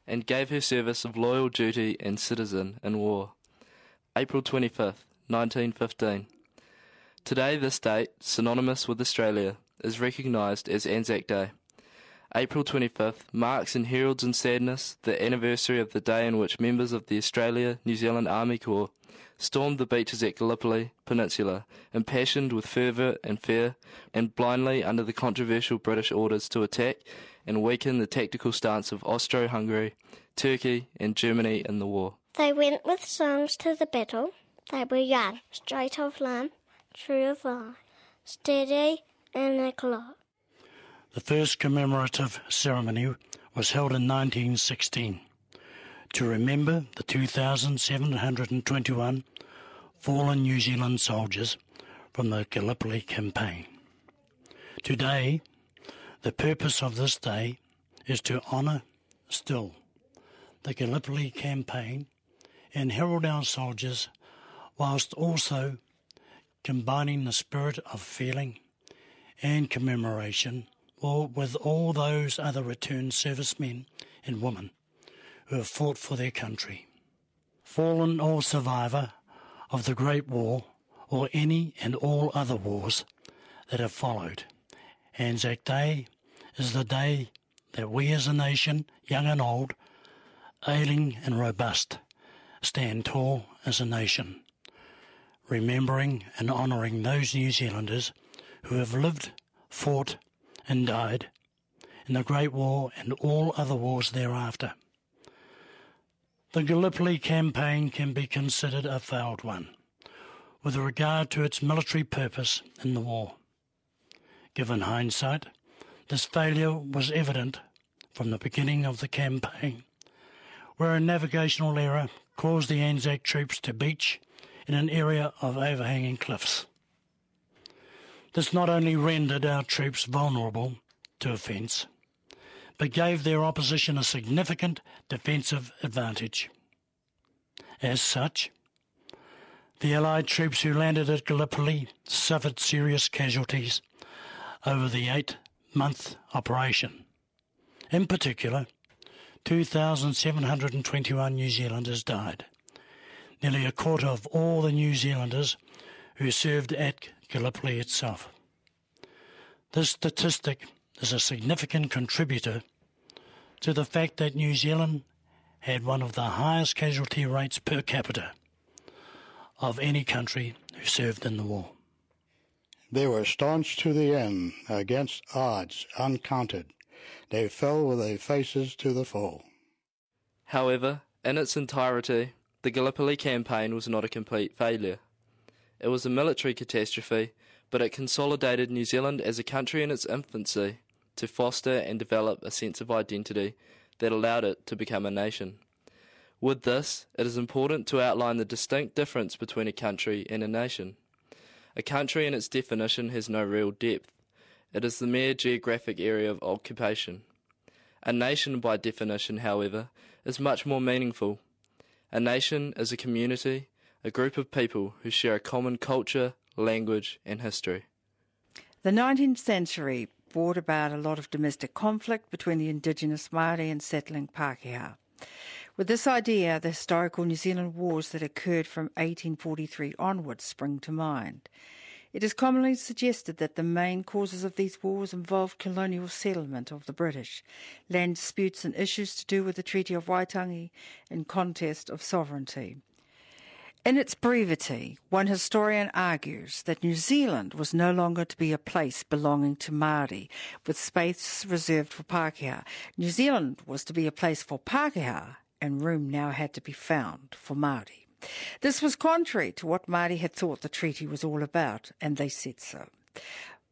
[SPEAKER 3] and gave her service of loyal duty and citizen in war. April 25th, 1915. Today, this date, synonymous with Australia, is recognised as Anzac Day. April 25th marks and heralds in sadness the anniversary of the day in which members of the Australia New Zealand Army Corps stormed the beaches at Gallipoli Peninsula, impassioned with fervour and fear, and blindly under the controversial British orders to attack and weaken the tactical stance of Austro Hungary, Turkey, and Germany in the war.
[SPEAKER 7] They went with songs to the battle. They were young, straight of limb, true of eye, steady and a glow.
[SPEAKER 5] The first commemorative ceremony was held in 1916 to remember the 2,721 fallen New Zealand soldiers from the Gallipoli campaign. Today, the purpose of this day is to honour still the Gallipoli campaign and herald our soldiers whilst also combining the spirit of feeling and commemoration or with all those other returned servicemen and women who have fought for their country. Fallen or survivor of the Great War or any and all other wars that have followed. Anzac Day is the day that we as a nation, young and old, ailing and robust, stand tall as a nation, remembering and honouring those New Zealanders who have lived, fought, and died in the Great War and all other wars thereafter. The Gallipoli campaign can be considered a failed one with regard to its military purpose in the war. Given hindsight, this failure was evident from the beginning of the campaign, where a navigational error caused the Anzac troops to beach in an area of overhanging cliffs. This not only rendered our troops vulnerable to offence, but gave their opposition a significant defensive advantage. As such, the Allied troops who landed at Gallipoli suffered serious casualties over the eight month operation. In particular, 2,721 New Zealanders died, nearly a quarter of all the New Zealanders who served at Gallipoli itself. This statistic is a significant contributor to the fact that New Zealand had one of the highest casualty rates per capita of any country who served in the war.
[SPEAKER 8] They were staunch to the end, against odds uncounted. They fell with their faces to the foe.
[SPEAKER 3] However, in its entirety, the Gallipoli campaign was not a complete failure. It was a military catastrophe, but it consolidated New Zealand as a country in its infancy to foster and develop a sense of identity that allowed it to become a nation. With this, it is important to outline the distinct difference between a country and a nation. A country in its definition has no real depth. It is the mere geographic area of occupation. A nation, by definition, however, is much more meaningful. A nation is a community, a group of people who share a common culture, language, and history.
[SPEAKER 6] The 19th century brought about a lot of domestic conflict between the indigenous Māori and settling Pākehā. With this idea, the historical New Zealand wars that occurred from 1843 onwards spring to mind. It is commonly suggested that the main causes of these wars involved colonial settlement of the British, land disputes and issues to do with the Treaty of Waitangi and contest of sovereignty. In its brevity, one historian argues that New Zealand was no longer to be a place belonging to Māori, with space reserved for Pākehā. New Zealand was to be a place for Pākehā, and room now had to be found for Māori. This was contrary to what Māori had thought the treaty was all about, and they said so.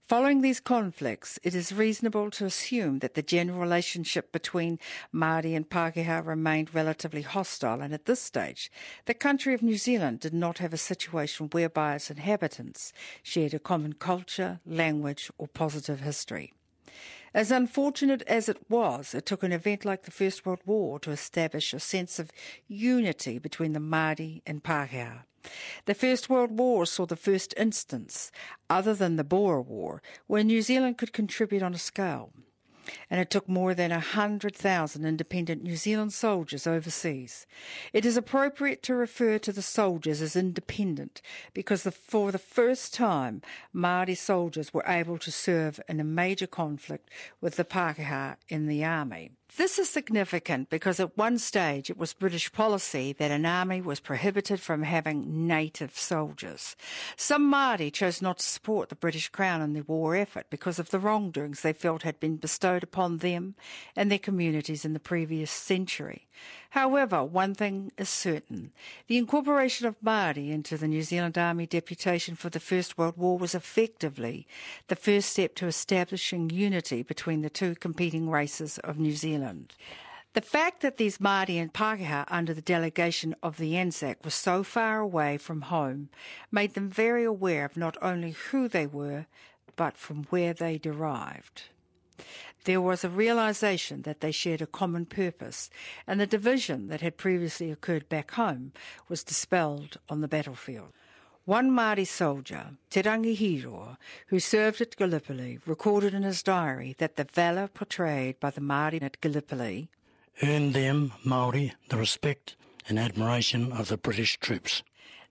[SPEAKER 6] Following these conflicts, it is reasonable to assume that the general relationship between Māori and Pākehā remained relatively hostile, and at this stage, the country of New Zealand did not have a situation whereby its inhabitants shared a common culture, language, or positive history. As unfortunate as it was, it took an event like the First World War to establish a sense of unity between the Māori and Pākehā. The First World War saw the first instance, other than the Boer War, where New Zealand could contribute on a scale. And it took more than 100,000 independent New Zealand soldiers overseas. It is appropriate to refer to the soldiers as independent because the, for the first time, Māori soldiers were able to serve in a major conflict with the Pākehā in the army. This is significant because at one stage it was British policy that an army was prohibited from having native soldiers. Some Māori chose not to support the British Crown in the war effort because of the wrongdoings they felt had been bestowed upon them and their communities in the previous century. However, one thing is certain. The incorporation of Māori into the New Zealand Army deputation for the First World War was effectively the first step to establishing unity between the two competing races of New Zealand. The fact that these Māori and Pākehā under the delegation of the Anzac were so far away from home made them very aware of not only who they were, but from where they derived. There was a realization that they shared a common purpose, and the division that had previously occurred back home was dispelled on the battlefield. One Māori soldier, Te Rangi Hiroa, who served at Gallipoli, recorded in his diary that the valour portrayed by the Māori at Gallipoli
[SPEAKER 5] earned them, Māori, the respect and admiration of the British troops.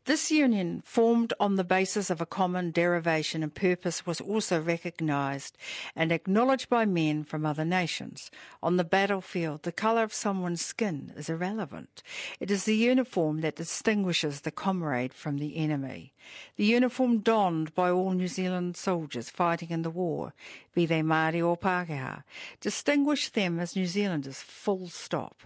[SPEAKER 6] This union, formed on the basis of a common derivation and purpose, was also recognised and acknowledged by men from other nations. On the battlefield, the colour of someone's skin is irrelevant. It is the uniform that distinguishes the comrade from the enemy. The uniform donned by all New Zealand soldiers fighting in the war, be they Māori or Pākehā, distinguished them as New Zealanders full stop.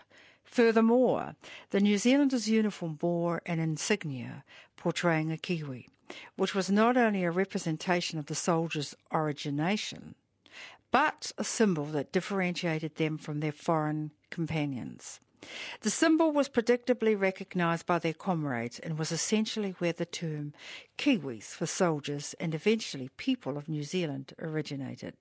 [SPEAKER 6] Furthermore, the New Zealanders' uniform bore an insignia portraying a Kiwi, which was not only a representation of the soldiers' origination, but a symbol that differentiated them from their foreign companions. The symbol was predictably recognised by their comrades and was essentially where the term Kiwis for soldiers and eventually people of New Zealand originated.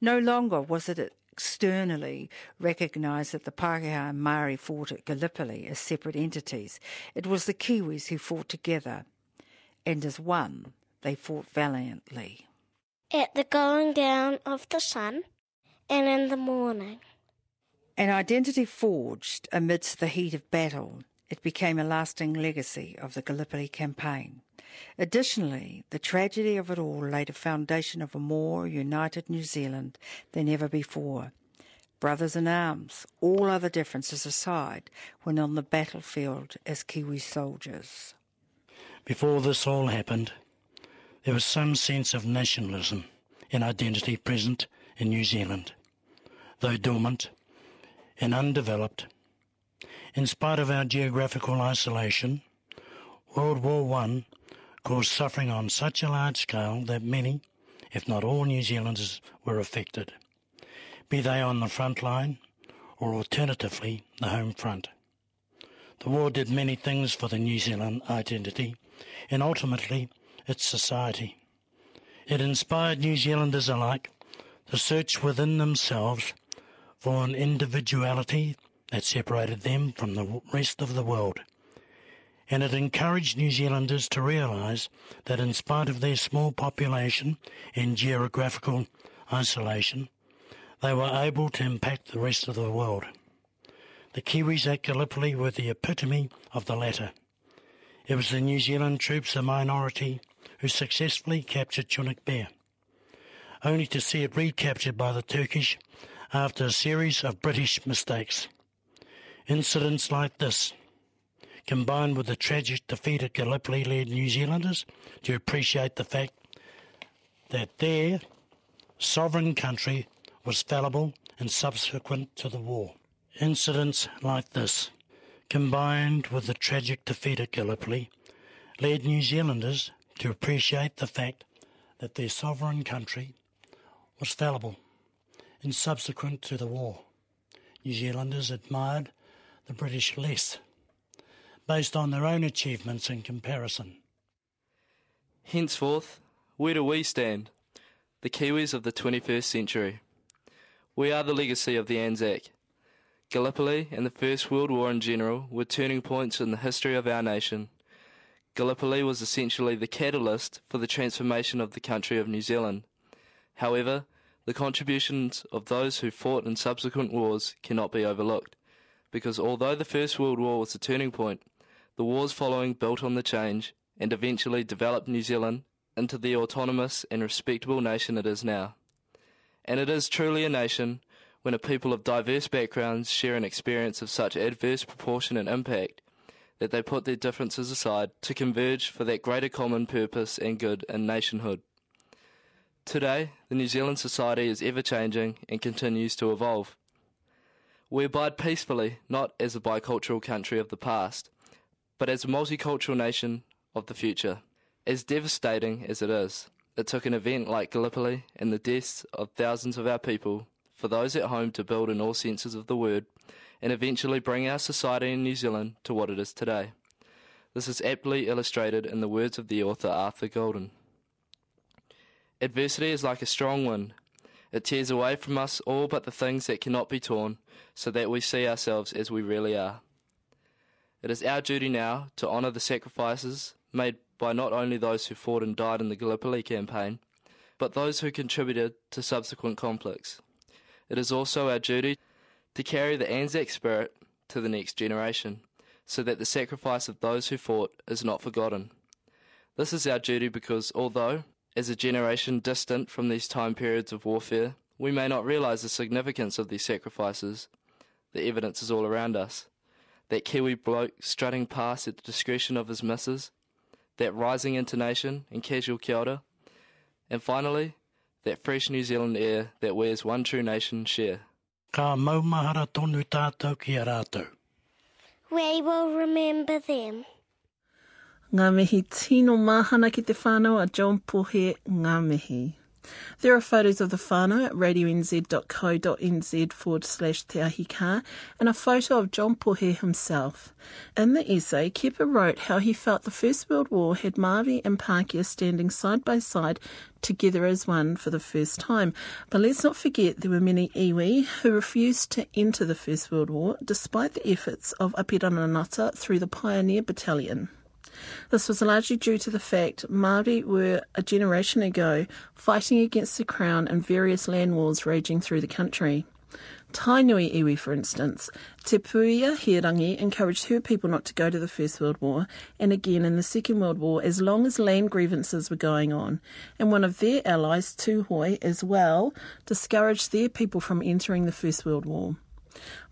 [SPEAKER 6] No longer was it externally recognised that the Pākehā and Māori fought at Gallipoli as separate entities. It was the Kiwis who fought together, and as one, they fought valiantly.
[SPEAKER 7] At the going down of the sun and in the morning.
[SPEAKER 6] An identity forged amidst the heat of battle, it became a lasting legacy of the Gallipoli campaign. Additionally, the tragedy of it all laid a foundation of a more united New Zealand than ever before. Brothers in arms, all other differences aside, went on the battlefield as Kiwi soldiers.
[SPEAKER 5] Before this all happened, there was some sense of nationalism and identity present in New Zealand, though dormant and undeveloped. In spite of our geographical isolation, World War One caused suffering on such a large scale that many, if not all New Zealanders were affected, be they on the front line or alternatively the home front. The war did many things for the New Zealand identity and ultimately its society. It inspired New Zealanders alike to search within themselves for an individuality that separated them from the rest of the world. And it encouraged New Zealanders to realise that in spite of their small population and geographical isolation, they were able to impact the rest of the world. The Kiwis at Gallipoli were the epitome of the latter. It was the New Zealand troops, a minority, who successfully captured Chunuk Bair, only to see it recaptured by the Turkish after a series of British mistakes. Incidents like this, combined with the tragic defeat at Gallipoli, led New Zealanders to appreciate the fact that their sovereign country was fallible and subsequent to the war. Incidents like this, combined with the tragic defeat at Gallipoli, led New Zealanders to appreciate the fact that their sovereign country was fallible and subsequent to the war. New Zealanders admired the British less, based on their own achievements in comparison.
[SPEAKER 3] Henceforth, where do we stand? The Kiwis of the 21st century. We are the legacy of the Anzac. Gallipoli and the First World War in general were turning points in the history of our nation. Gallipoli was essentially the catalyst for the transformation of the country of New Zealand. However, the contributions of those who fought in subsequent wars cannot be overlooked, because although the First World War was a turning point, the wars following built on the change and eventually developed New Zealand into the autonomous and respectable nation it is now. And it is truly a nation when a people of diverse backgrounds share an experience of such adverse proportion and impact that they put their differences aside to converge for that greater common purpose and good in nationhood. Today, the New Zealand society is ever changing and continues to evolve. We abide peacefully, not as a bicultural country of the past, but as a multicultural nation of the future. As devastating as it is, it took an event like Gallipoli and the deaths of thousands of our people for those at home to build in all senses of the word and eventually bring our society in New Zealand to what it is today. This is aptly illustrated in the words of the author Arthur Golden. Adversity is like a strong wind. It tears away from us all but the things that cannot be torn, so that we see ourselves as we really are. It is our duty now to honour the sacrifices made by not only those who fought and died in the Gallipoli campaign, but those who contributed to subsequent conflicts. It is also our duty to carry the Anzac spirit to the next generation, so that the sacrifice of those who fought is not forgotten. This is our duty because although, as a generation distant from these time periods of warfare, we may not realise the significance of these sacrifices, the evidence is all around us. That Kiwi bloke strutting past at the discretion of his missus, that rising intonation and casual kia ora, and finally, that fresh New Zealand air that we as one true nation share.
[SPEAKER 5] Ka maumahara tonu tātou ki a rātou.
[SPEAKER 7] We will remember them.
[SPEAKER 2] Ngā mihi tino mahana ki te whānau a John Pohe Ngā mihi. There are photos of the whānau at radionz.co.nz forward slash Te and a photo of John Pohe himself. In the essay, Kepa wrote how he felt the First World War had Māori and Pākehā standing side by side together as one for the first time. But let's not forget there were many iwi who refused to enter the First World War despite the efforts of Apirana Ngata through the Pioneer Battalion. This was largely due to the fact Māori were a generation ago fighting against the Crown in various land wars raging through the country. Tainui iwi, for instance, Te Puea Herangi encouraged her people not to go to the First World War and again in the Second World War as long as land grievances were going on. And one of their allies, Tuhoe, as well, discouraged their people from entering the First World War.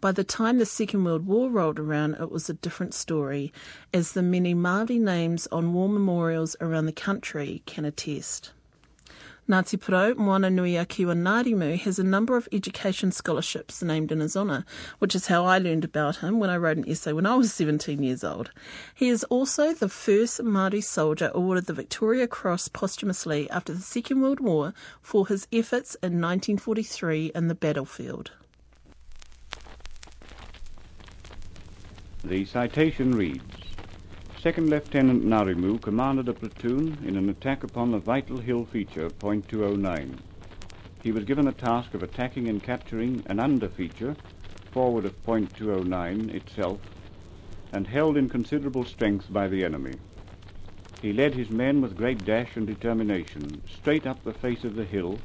[SPEAKER 2] By the time the Second World War rolled around, it was a different story, as the many Māori names on war memorials around the country can attest. Ngāti Porou, Moana Nui a Kiwa has a number of education scholarships named in his honour, which is how I learned about him when I wrote an essay when I was 17 years old. He is also the first Māori soldier awarded the Victoria Cross posthumously after the Second World War for his efforts in 1943 in the battlefield.
[SPEAKER 9] The citation reads Second Lieutenant Ngarimu commanded a platoon in an attack upon the vital hill feature, point 209. He was given the task of attacking and capturing an under feature, forward of point 209 itself, and held in considerable strength by the enemy. He led his men with great dash and determination straight up the face of the hill,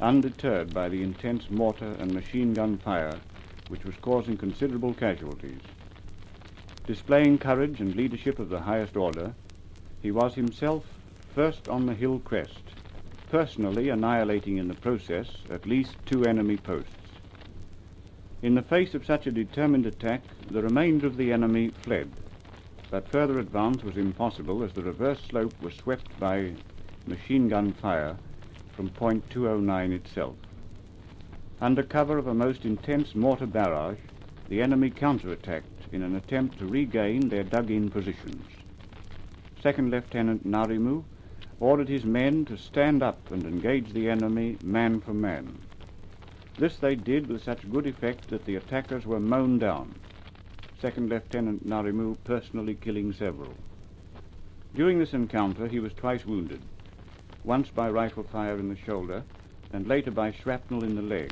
[SPEAKER 9] undeterred by the intense mortar and machine gun fire which was causing considerable casualties. Displaying courage and leadership of the highest order, he was himself first on the hill crest, personally annihilating in the process at least two enemy posts. In the face of such a determined attack, the remainder of the enemy fled, but further advance was impossible as the reverse slope was swept by machine gun fire from point 209 itself. Under cover of a most intense mortar barrage, the enemy counterattacked in an attempt to regain their dug-in positions. Second Lieutenant Ngarimu ordered his men to stand up and engage the enemy man for man. This they did with such good effect that the attackers were mown down, Second Lieutenant Ngarimu personally killing several. During this encounter he was twice wounded, once by rifle fire in the shoulder and later by shrapnel in the leg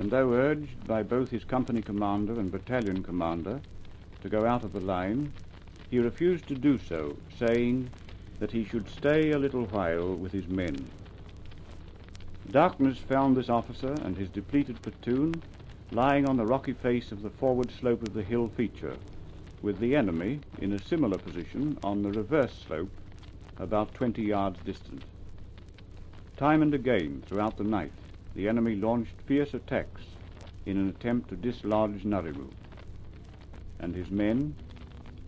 [SPEAKER 9] and though urged by both his company commander and battalion commander to go out of the line, he refused to do so, saying that he should stay a little while with his men. Darkness found this officer and his depleted platoon lying on the rocky face of the forward slope of the hill feature, with the enemy in a similar position on the reverse slope about 20 yards distant. Time and again throughout the night, the enemy launched fierce attacks in an attempt to dislodge Ngarimu and his men,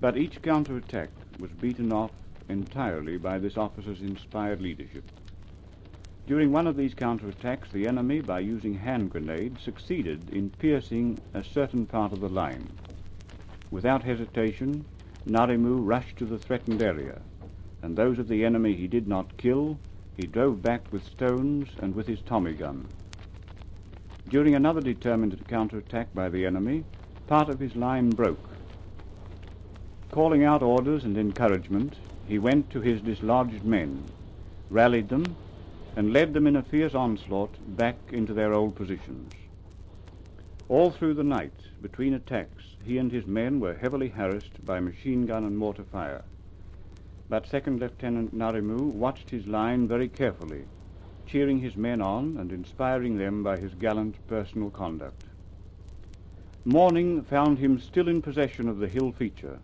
[SPEAKER 9] but each counterattack was beaten off entirely by this officer's inspired leadership. During one of these counterattacks, the enemy, by using hand grenades, succeeded in piercing a certain part of the line. Without hesitation, Ngarimu rushed to the threatened area, and those of the enemy he did not kill he drove back with stones and with his Tommy gun. During another determined counterattack by the enemy, part of his line broke. Calling out orders and encouragement, he went to his dislodged men, rallied them, and led them in a fierce onslaught back into their old positions. All through the night, between attacks, he and his men were heavily harassed by machine gun and mortar fire but Second Lieutenant Ngarimu watched his line very carefully, cheering his men on and inspiring them by his gallant personal conduct. Morning found him still in possession of the hill feature,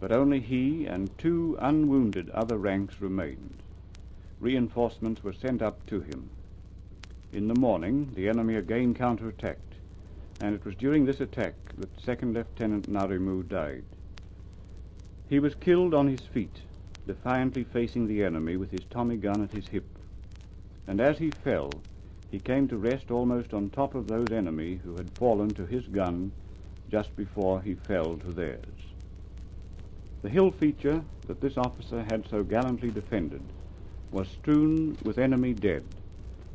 [SPEAKER 9] but only he and two unwounded other ranks remained. Reinforcements were sent up to him. In the morning, the enemy again counterattacked, and it was during this attack that Second Lieutenant Ngarimu died. He was killed on his feet defiantly facing the enemy with his Tommy gun at his hip. And as he fell, he came to rest almost on top of those enemy who had fallen to his gun just before he fell to theirs. The hill feature that this officer had so gallantly defended was strewn with enemy dead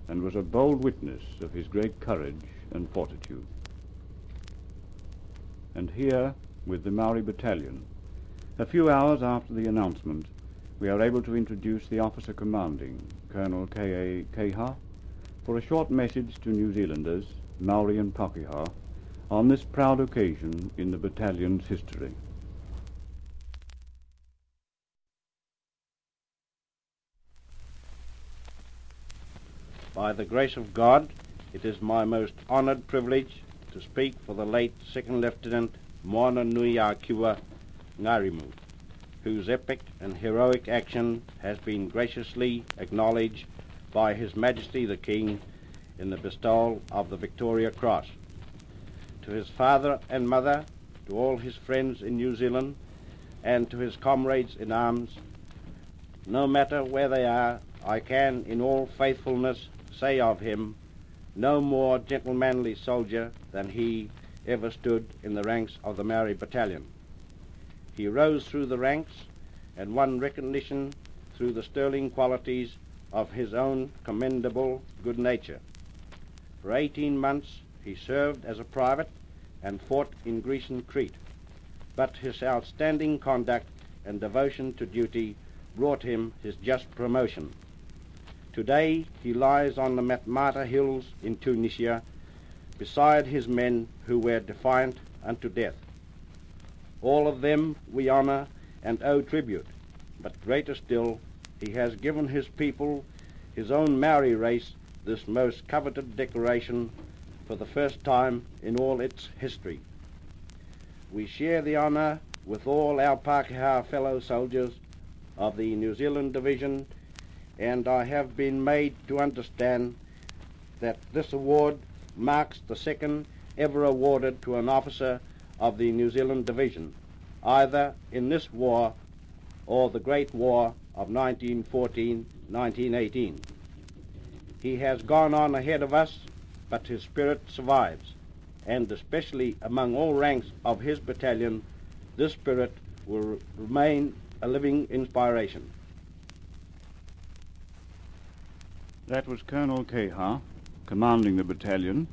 [SPEAKER 9] and was a bold witness of his great courage and fortitude. And here, with the Maori battalion, a few hours after the announcement, we are able to introduce the officer commanding, Colonel K.A. Keiha, for a short message to New Zealanders, Maori and Pakeha, on this proud occasion in the battalion's history.
[SPEAKER 10] By the grace of God, it is my most honoured privilege to speak for the late Second Lieutenant Moana Nui Akiwa Ngarimu whose epic and heroic action has been graciously acknowledged by His Majesty the King in the bestowal of the Victoria Cross. To his father and mother, to all his friends in New Zealand, and to his comrades in arms, no matter where they are, I can in all faithfulness say of him, no more gentlemanly soldier than he ever stood in the ranks of the Maori Battalion. He rose through the ranks and won recognition through the sterling qualities of his own commendable good nature. For 18 months he served as a private and fought in Greece and Crete, but his outstanding conduct and devotion to duty brought him his just promotion. Today he lies on the Matmata hills in Tunisia beside his men who were defiant unto death. All of them we honor and owe tribute, but greater still, he has given his people, his own Maori race, this most coveted decoration for the first time in all its history. We share the honor with all our Pākehā fellow soldiers of the New Zealand Division, and I have been made to understand that this award marks the second ever awarded to an officer of the New Zealand Division, either in this war or the Great War of 1914-1918. He has gone on ahead of us, but his spirit survives, and especially among all ranks of his battalion, this spirit will remain a living inspiration.
[SPEAKER 9] That was Colonel Keiha, commanding the battalion,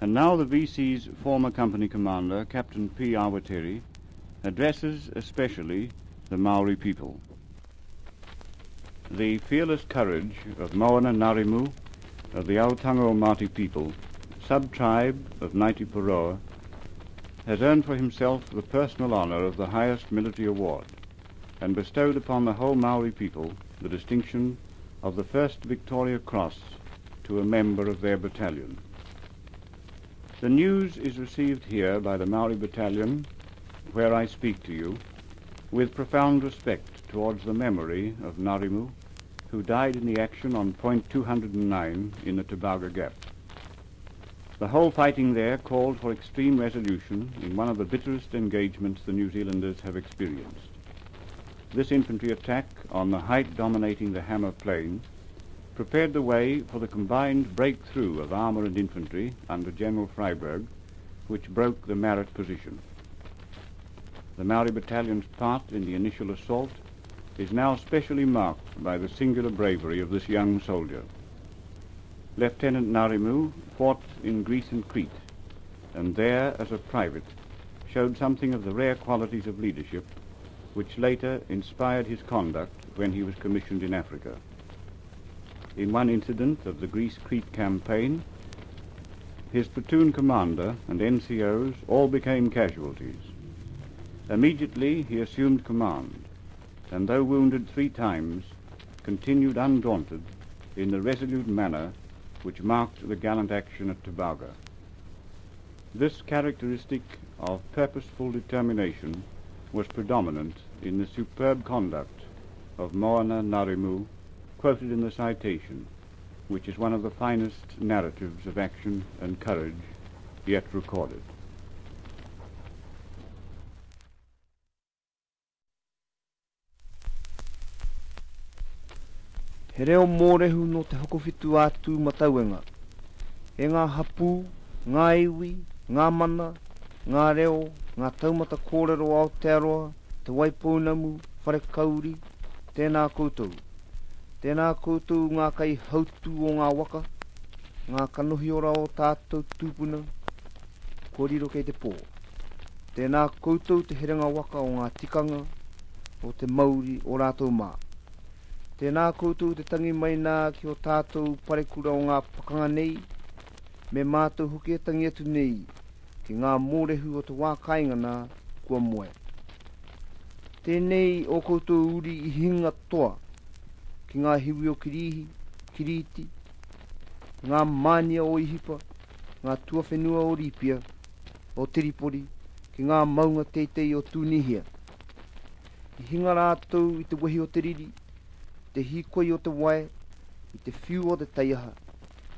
[SPEAKER 9] and now the VC's former company commander, Captain P. Awatere, addresses especially the Maori people. The fearless courage of Moana Ngarimu, of the Aitanga-a-Mate people, sub-tribe of Ngāti Porou, has earned for himself the personal honor of the highest military award, and bestowed upon the whole Maori people the distinction of the first Victoria Cross to a member of their battalion. The news is received here by the Maori Battalion, where I speak to you, with profound respect towards the memory of Ngarimu, who died in the action on point 209 in the Tebaga Gap. The whole fighting there called for extreme resolution in one of the bitterest engagements the New Zealanders have experienced. This infantry attack on the height dominating the Hamma Plain prepared the way for the combined breakthrough of armour and infantry under General Freyberg, which broke the Mareth position. The Maori Battalion's part in the initial assault is now specially marked by the singular bravery of this young soldier. Lieutenant Ngarimu fought in Greece and Crete, and there, as a private, showed something of the rare qualities of leadership which later inspired his conduct when he was commissioned in Africa. In one incident of the Greece-Crete campaign, his platoon commander and NCOs all became casualties. Immediately he assumed command, and though wounded three times, continued undaunted in the resolute manner which marked the gallant action at Tebaga. This characteristic of purposeful determination was predominant in the superb conduct of Moana Ngarimu, quoted in the citation, which is one of the finest narratives of action and courage yet recorded.
[SPEAKER 11] He reo mōrehu no te hokowhitu atu matauenga. E ngā hapū, ngā iwi, ngā mana, ngā reo, ngā taumata kōrero Aotearoa, te waipounamu, whare kauri, tēnā koutou. Tēnā koutou ngā kai hautu o ngā waka, ngā kanohi ora o tātou tūpuna, kōriro kei te pō. Tēnā koutou te herenga waka o ngā tikanga, o te mauri o rātou mā. Tēnā koutou te tangi mai nā ki o tātou parekura o ngā pakanga nei, me mātou huke tangi atu nei, ki ngā mōrehu o te wākainga nā kua moe. Tēnei o koutou uri i hinga toa, ki ngā hiwi o kirihi, kiriti, ngā mania o ihipa, ngā tuawhenua o ripia, o tiripori, ki ngā maunga teitei o tūnihia. I hinga rātou i te wehi o te riri, te hikoi o te wae, i te whiu o te taiaha,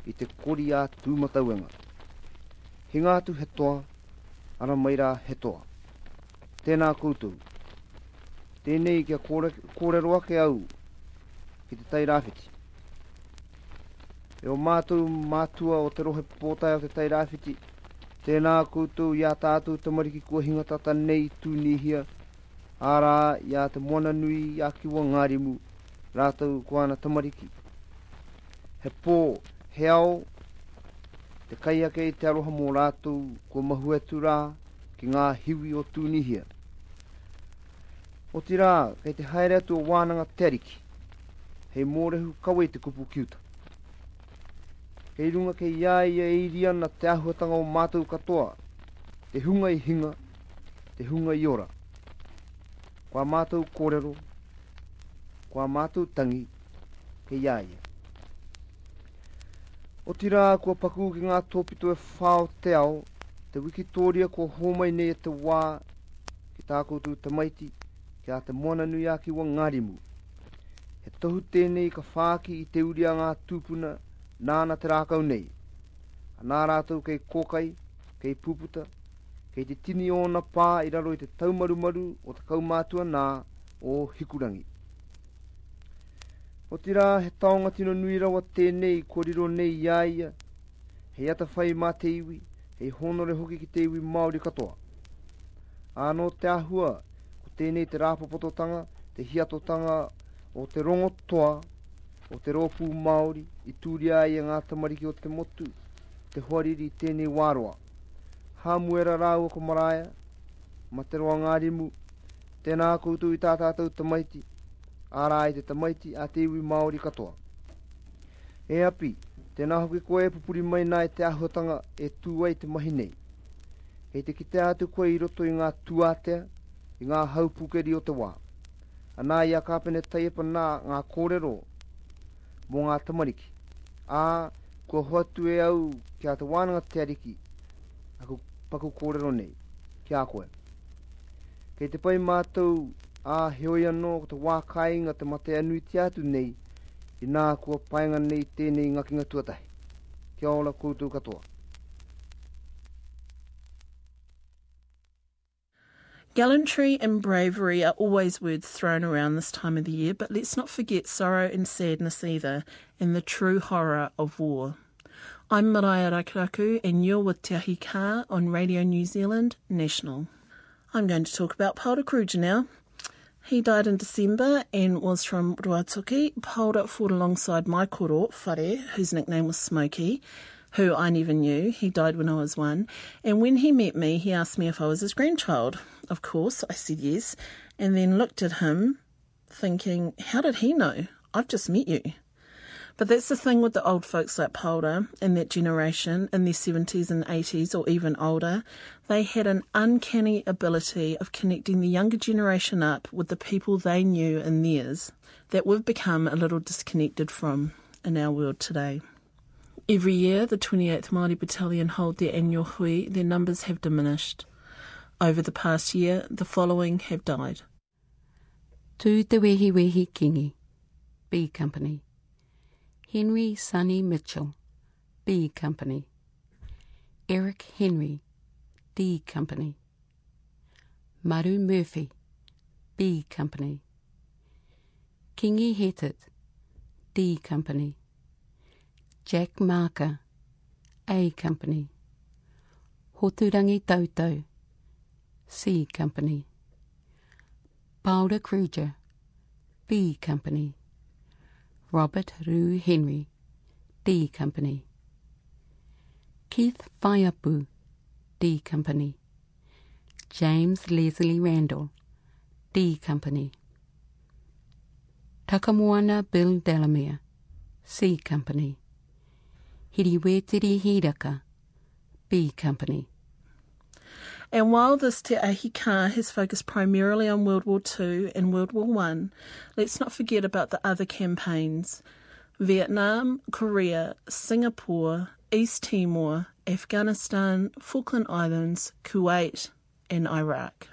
[SPEAKER 11] i te kori a tūmatauenga. Hinga tu he toa, ara mai rā he toa. Tēnā koutou. Tēnei kia kore, kore roa ke au, ki te tai rāwhiti. E o mātou mātua o te rohe pōtai o te tai rāwhiti, tēnā koutou ia tātou tamariki kua hinga tata nei tūnihia, ārā ia te moana nui ia kiwa ngārimu, rātou kuana tamariki. He pō, he ao, te kai ake i te aroha mō rātou ko mahuetu rā ki ngā hiwi o tūnihia. O tira, kei te haere atu o wānanga te ariki. Hei mōrehu kawe te kupu kiuta. Kei runga kei ia ia e iria na te ahuatanga o mātou katoa. Te hunga i hinga, te hunga i ora. Kua mātou kōrero, kua mātou tangi, kei ia ia. O tira kua paku ki ngā tōpito e whao te ao, te wikitoria kua homai nei e te wā, ki tākoutou te maiti, ki a te moana nui a ki wa ngarimu. He tohu tēnei ka whāki i te uria ngā tūpuna nāna te rākau nei. A nā rātou kei kōkai, kei puputa, kei te tini ona pā i raro i te taumarumaru o te kaumātua nā o hikurangi. O tira he taonga tino nui rawa tēnei koriro nei iaia, he ata whai mā te iwi, hei honore hoki ki te iwi Māori katoa. Āno te ahua, ko tēnei te rāpapototanga, te hiatotanga o te rongotoa, o te rōpū Māori, i tūria i ngā tamariki o te motu, te huariri tēnei wāroa. Hā muera rāua ko maraia, ma te roa ngārimu, tēnā koutou i tātātou tamaiti, ārā i te tamaiti a te iwi Māori katoa. E api, tēnā hoki koe pupuri mai nai te ahotanga e tūai te mahi nei. Hei te ki atu koe i roto i ngā tuatea, i ngā haupukeri o te wā ana ia kāpene taiepa nā ngā kōrero mō ngā tamariki. Ā, kua hoatu e au ki te wānanga te ariki, aku paku kōrero nei, kia koe. Kei te pai mātou a heoi anō ko te wākai ngā te mate anui te atu nei, i nā kua painga nei tēnei ngakinga tuatahi. Kia ola koutou katoa.
[SPEAKER 2] Gallantry and bravery are always words thrown around this time of the year, but let's not forget sorrow and sadness either, and the true horror of war. I'm Mariah Rakaraku, and you're with Te Ahi Ka on Radio New Zealand National. I'm going to talk about Paula Kruger now. He died in December and was from Ruatoki. Paula fought alongside my koro, Whare, whose nickname was Smokey, who I never knew. He died when I was one. And when he met me, he asked me if I was his grandchild. Of course, I said yes, and then looked at him, thinking, how did he know? I've just met you. But that's the thing with the old folks like Paula and that generation in their 70s and 80s or even older. They had an uncanny ability of connecting the younger generation up with the people they knew and theirs that we've become a little disconnected from in our world today. Every year, the 28th Māori Battalion hold their annual hui. Their numbers have diminished. Over the past year, the following have died.
[SPEAKER 1] Tū te wehi wehi kingi, B Company. Henry Sonny Mitchell, B Company. Eric Henry, D Company. Maru Murphy, B Company. Kingi Hetted, D Company. Jack Marker, A Company. Hoturangi Tautau, C Company. Paula Kruger, B Company. Robert Rue Henry, D Company. Keith Faiapu, D Company. James Leslie Randall, D Company. Takamoana Bill Delamere, C Company. Hiriwetiri Hiraka, B Company.
[SPEAKER 2] And while this Te Ahika has focused primarily on World War II and World War I, let's not forget about the other campaigns Vietnam, Korea, Singapore, East Timor, Afghanistan, Falkland Islands, Kuwait, and Iraq.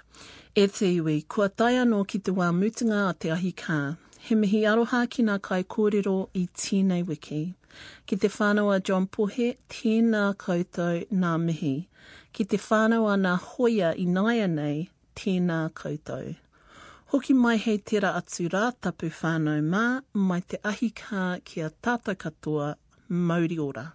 [SPEAKER 2] E te iwi, kua tai anō ki te wā mutunga a Te Ahi kā. He mihi aroha ki ngā kai kōrero i tēnei wiki. Ki te whānau a John Pohe, tēnā koutou nā mihi. Ki te whānau nā hoia i naia nei, tēnā koutou. Hoki mai hei tera atu rā tapu whānau mā, mai te ahi kā ki a tātou katoa, Mauri ora.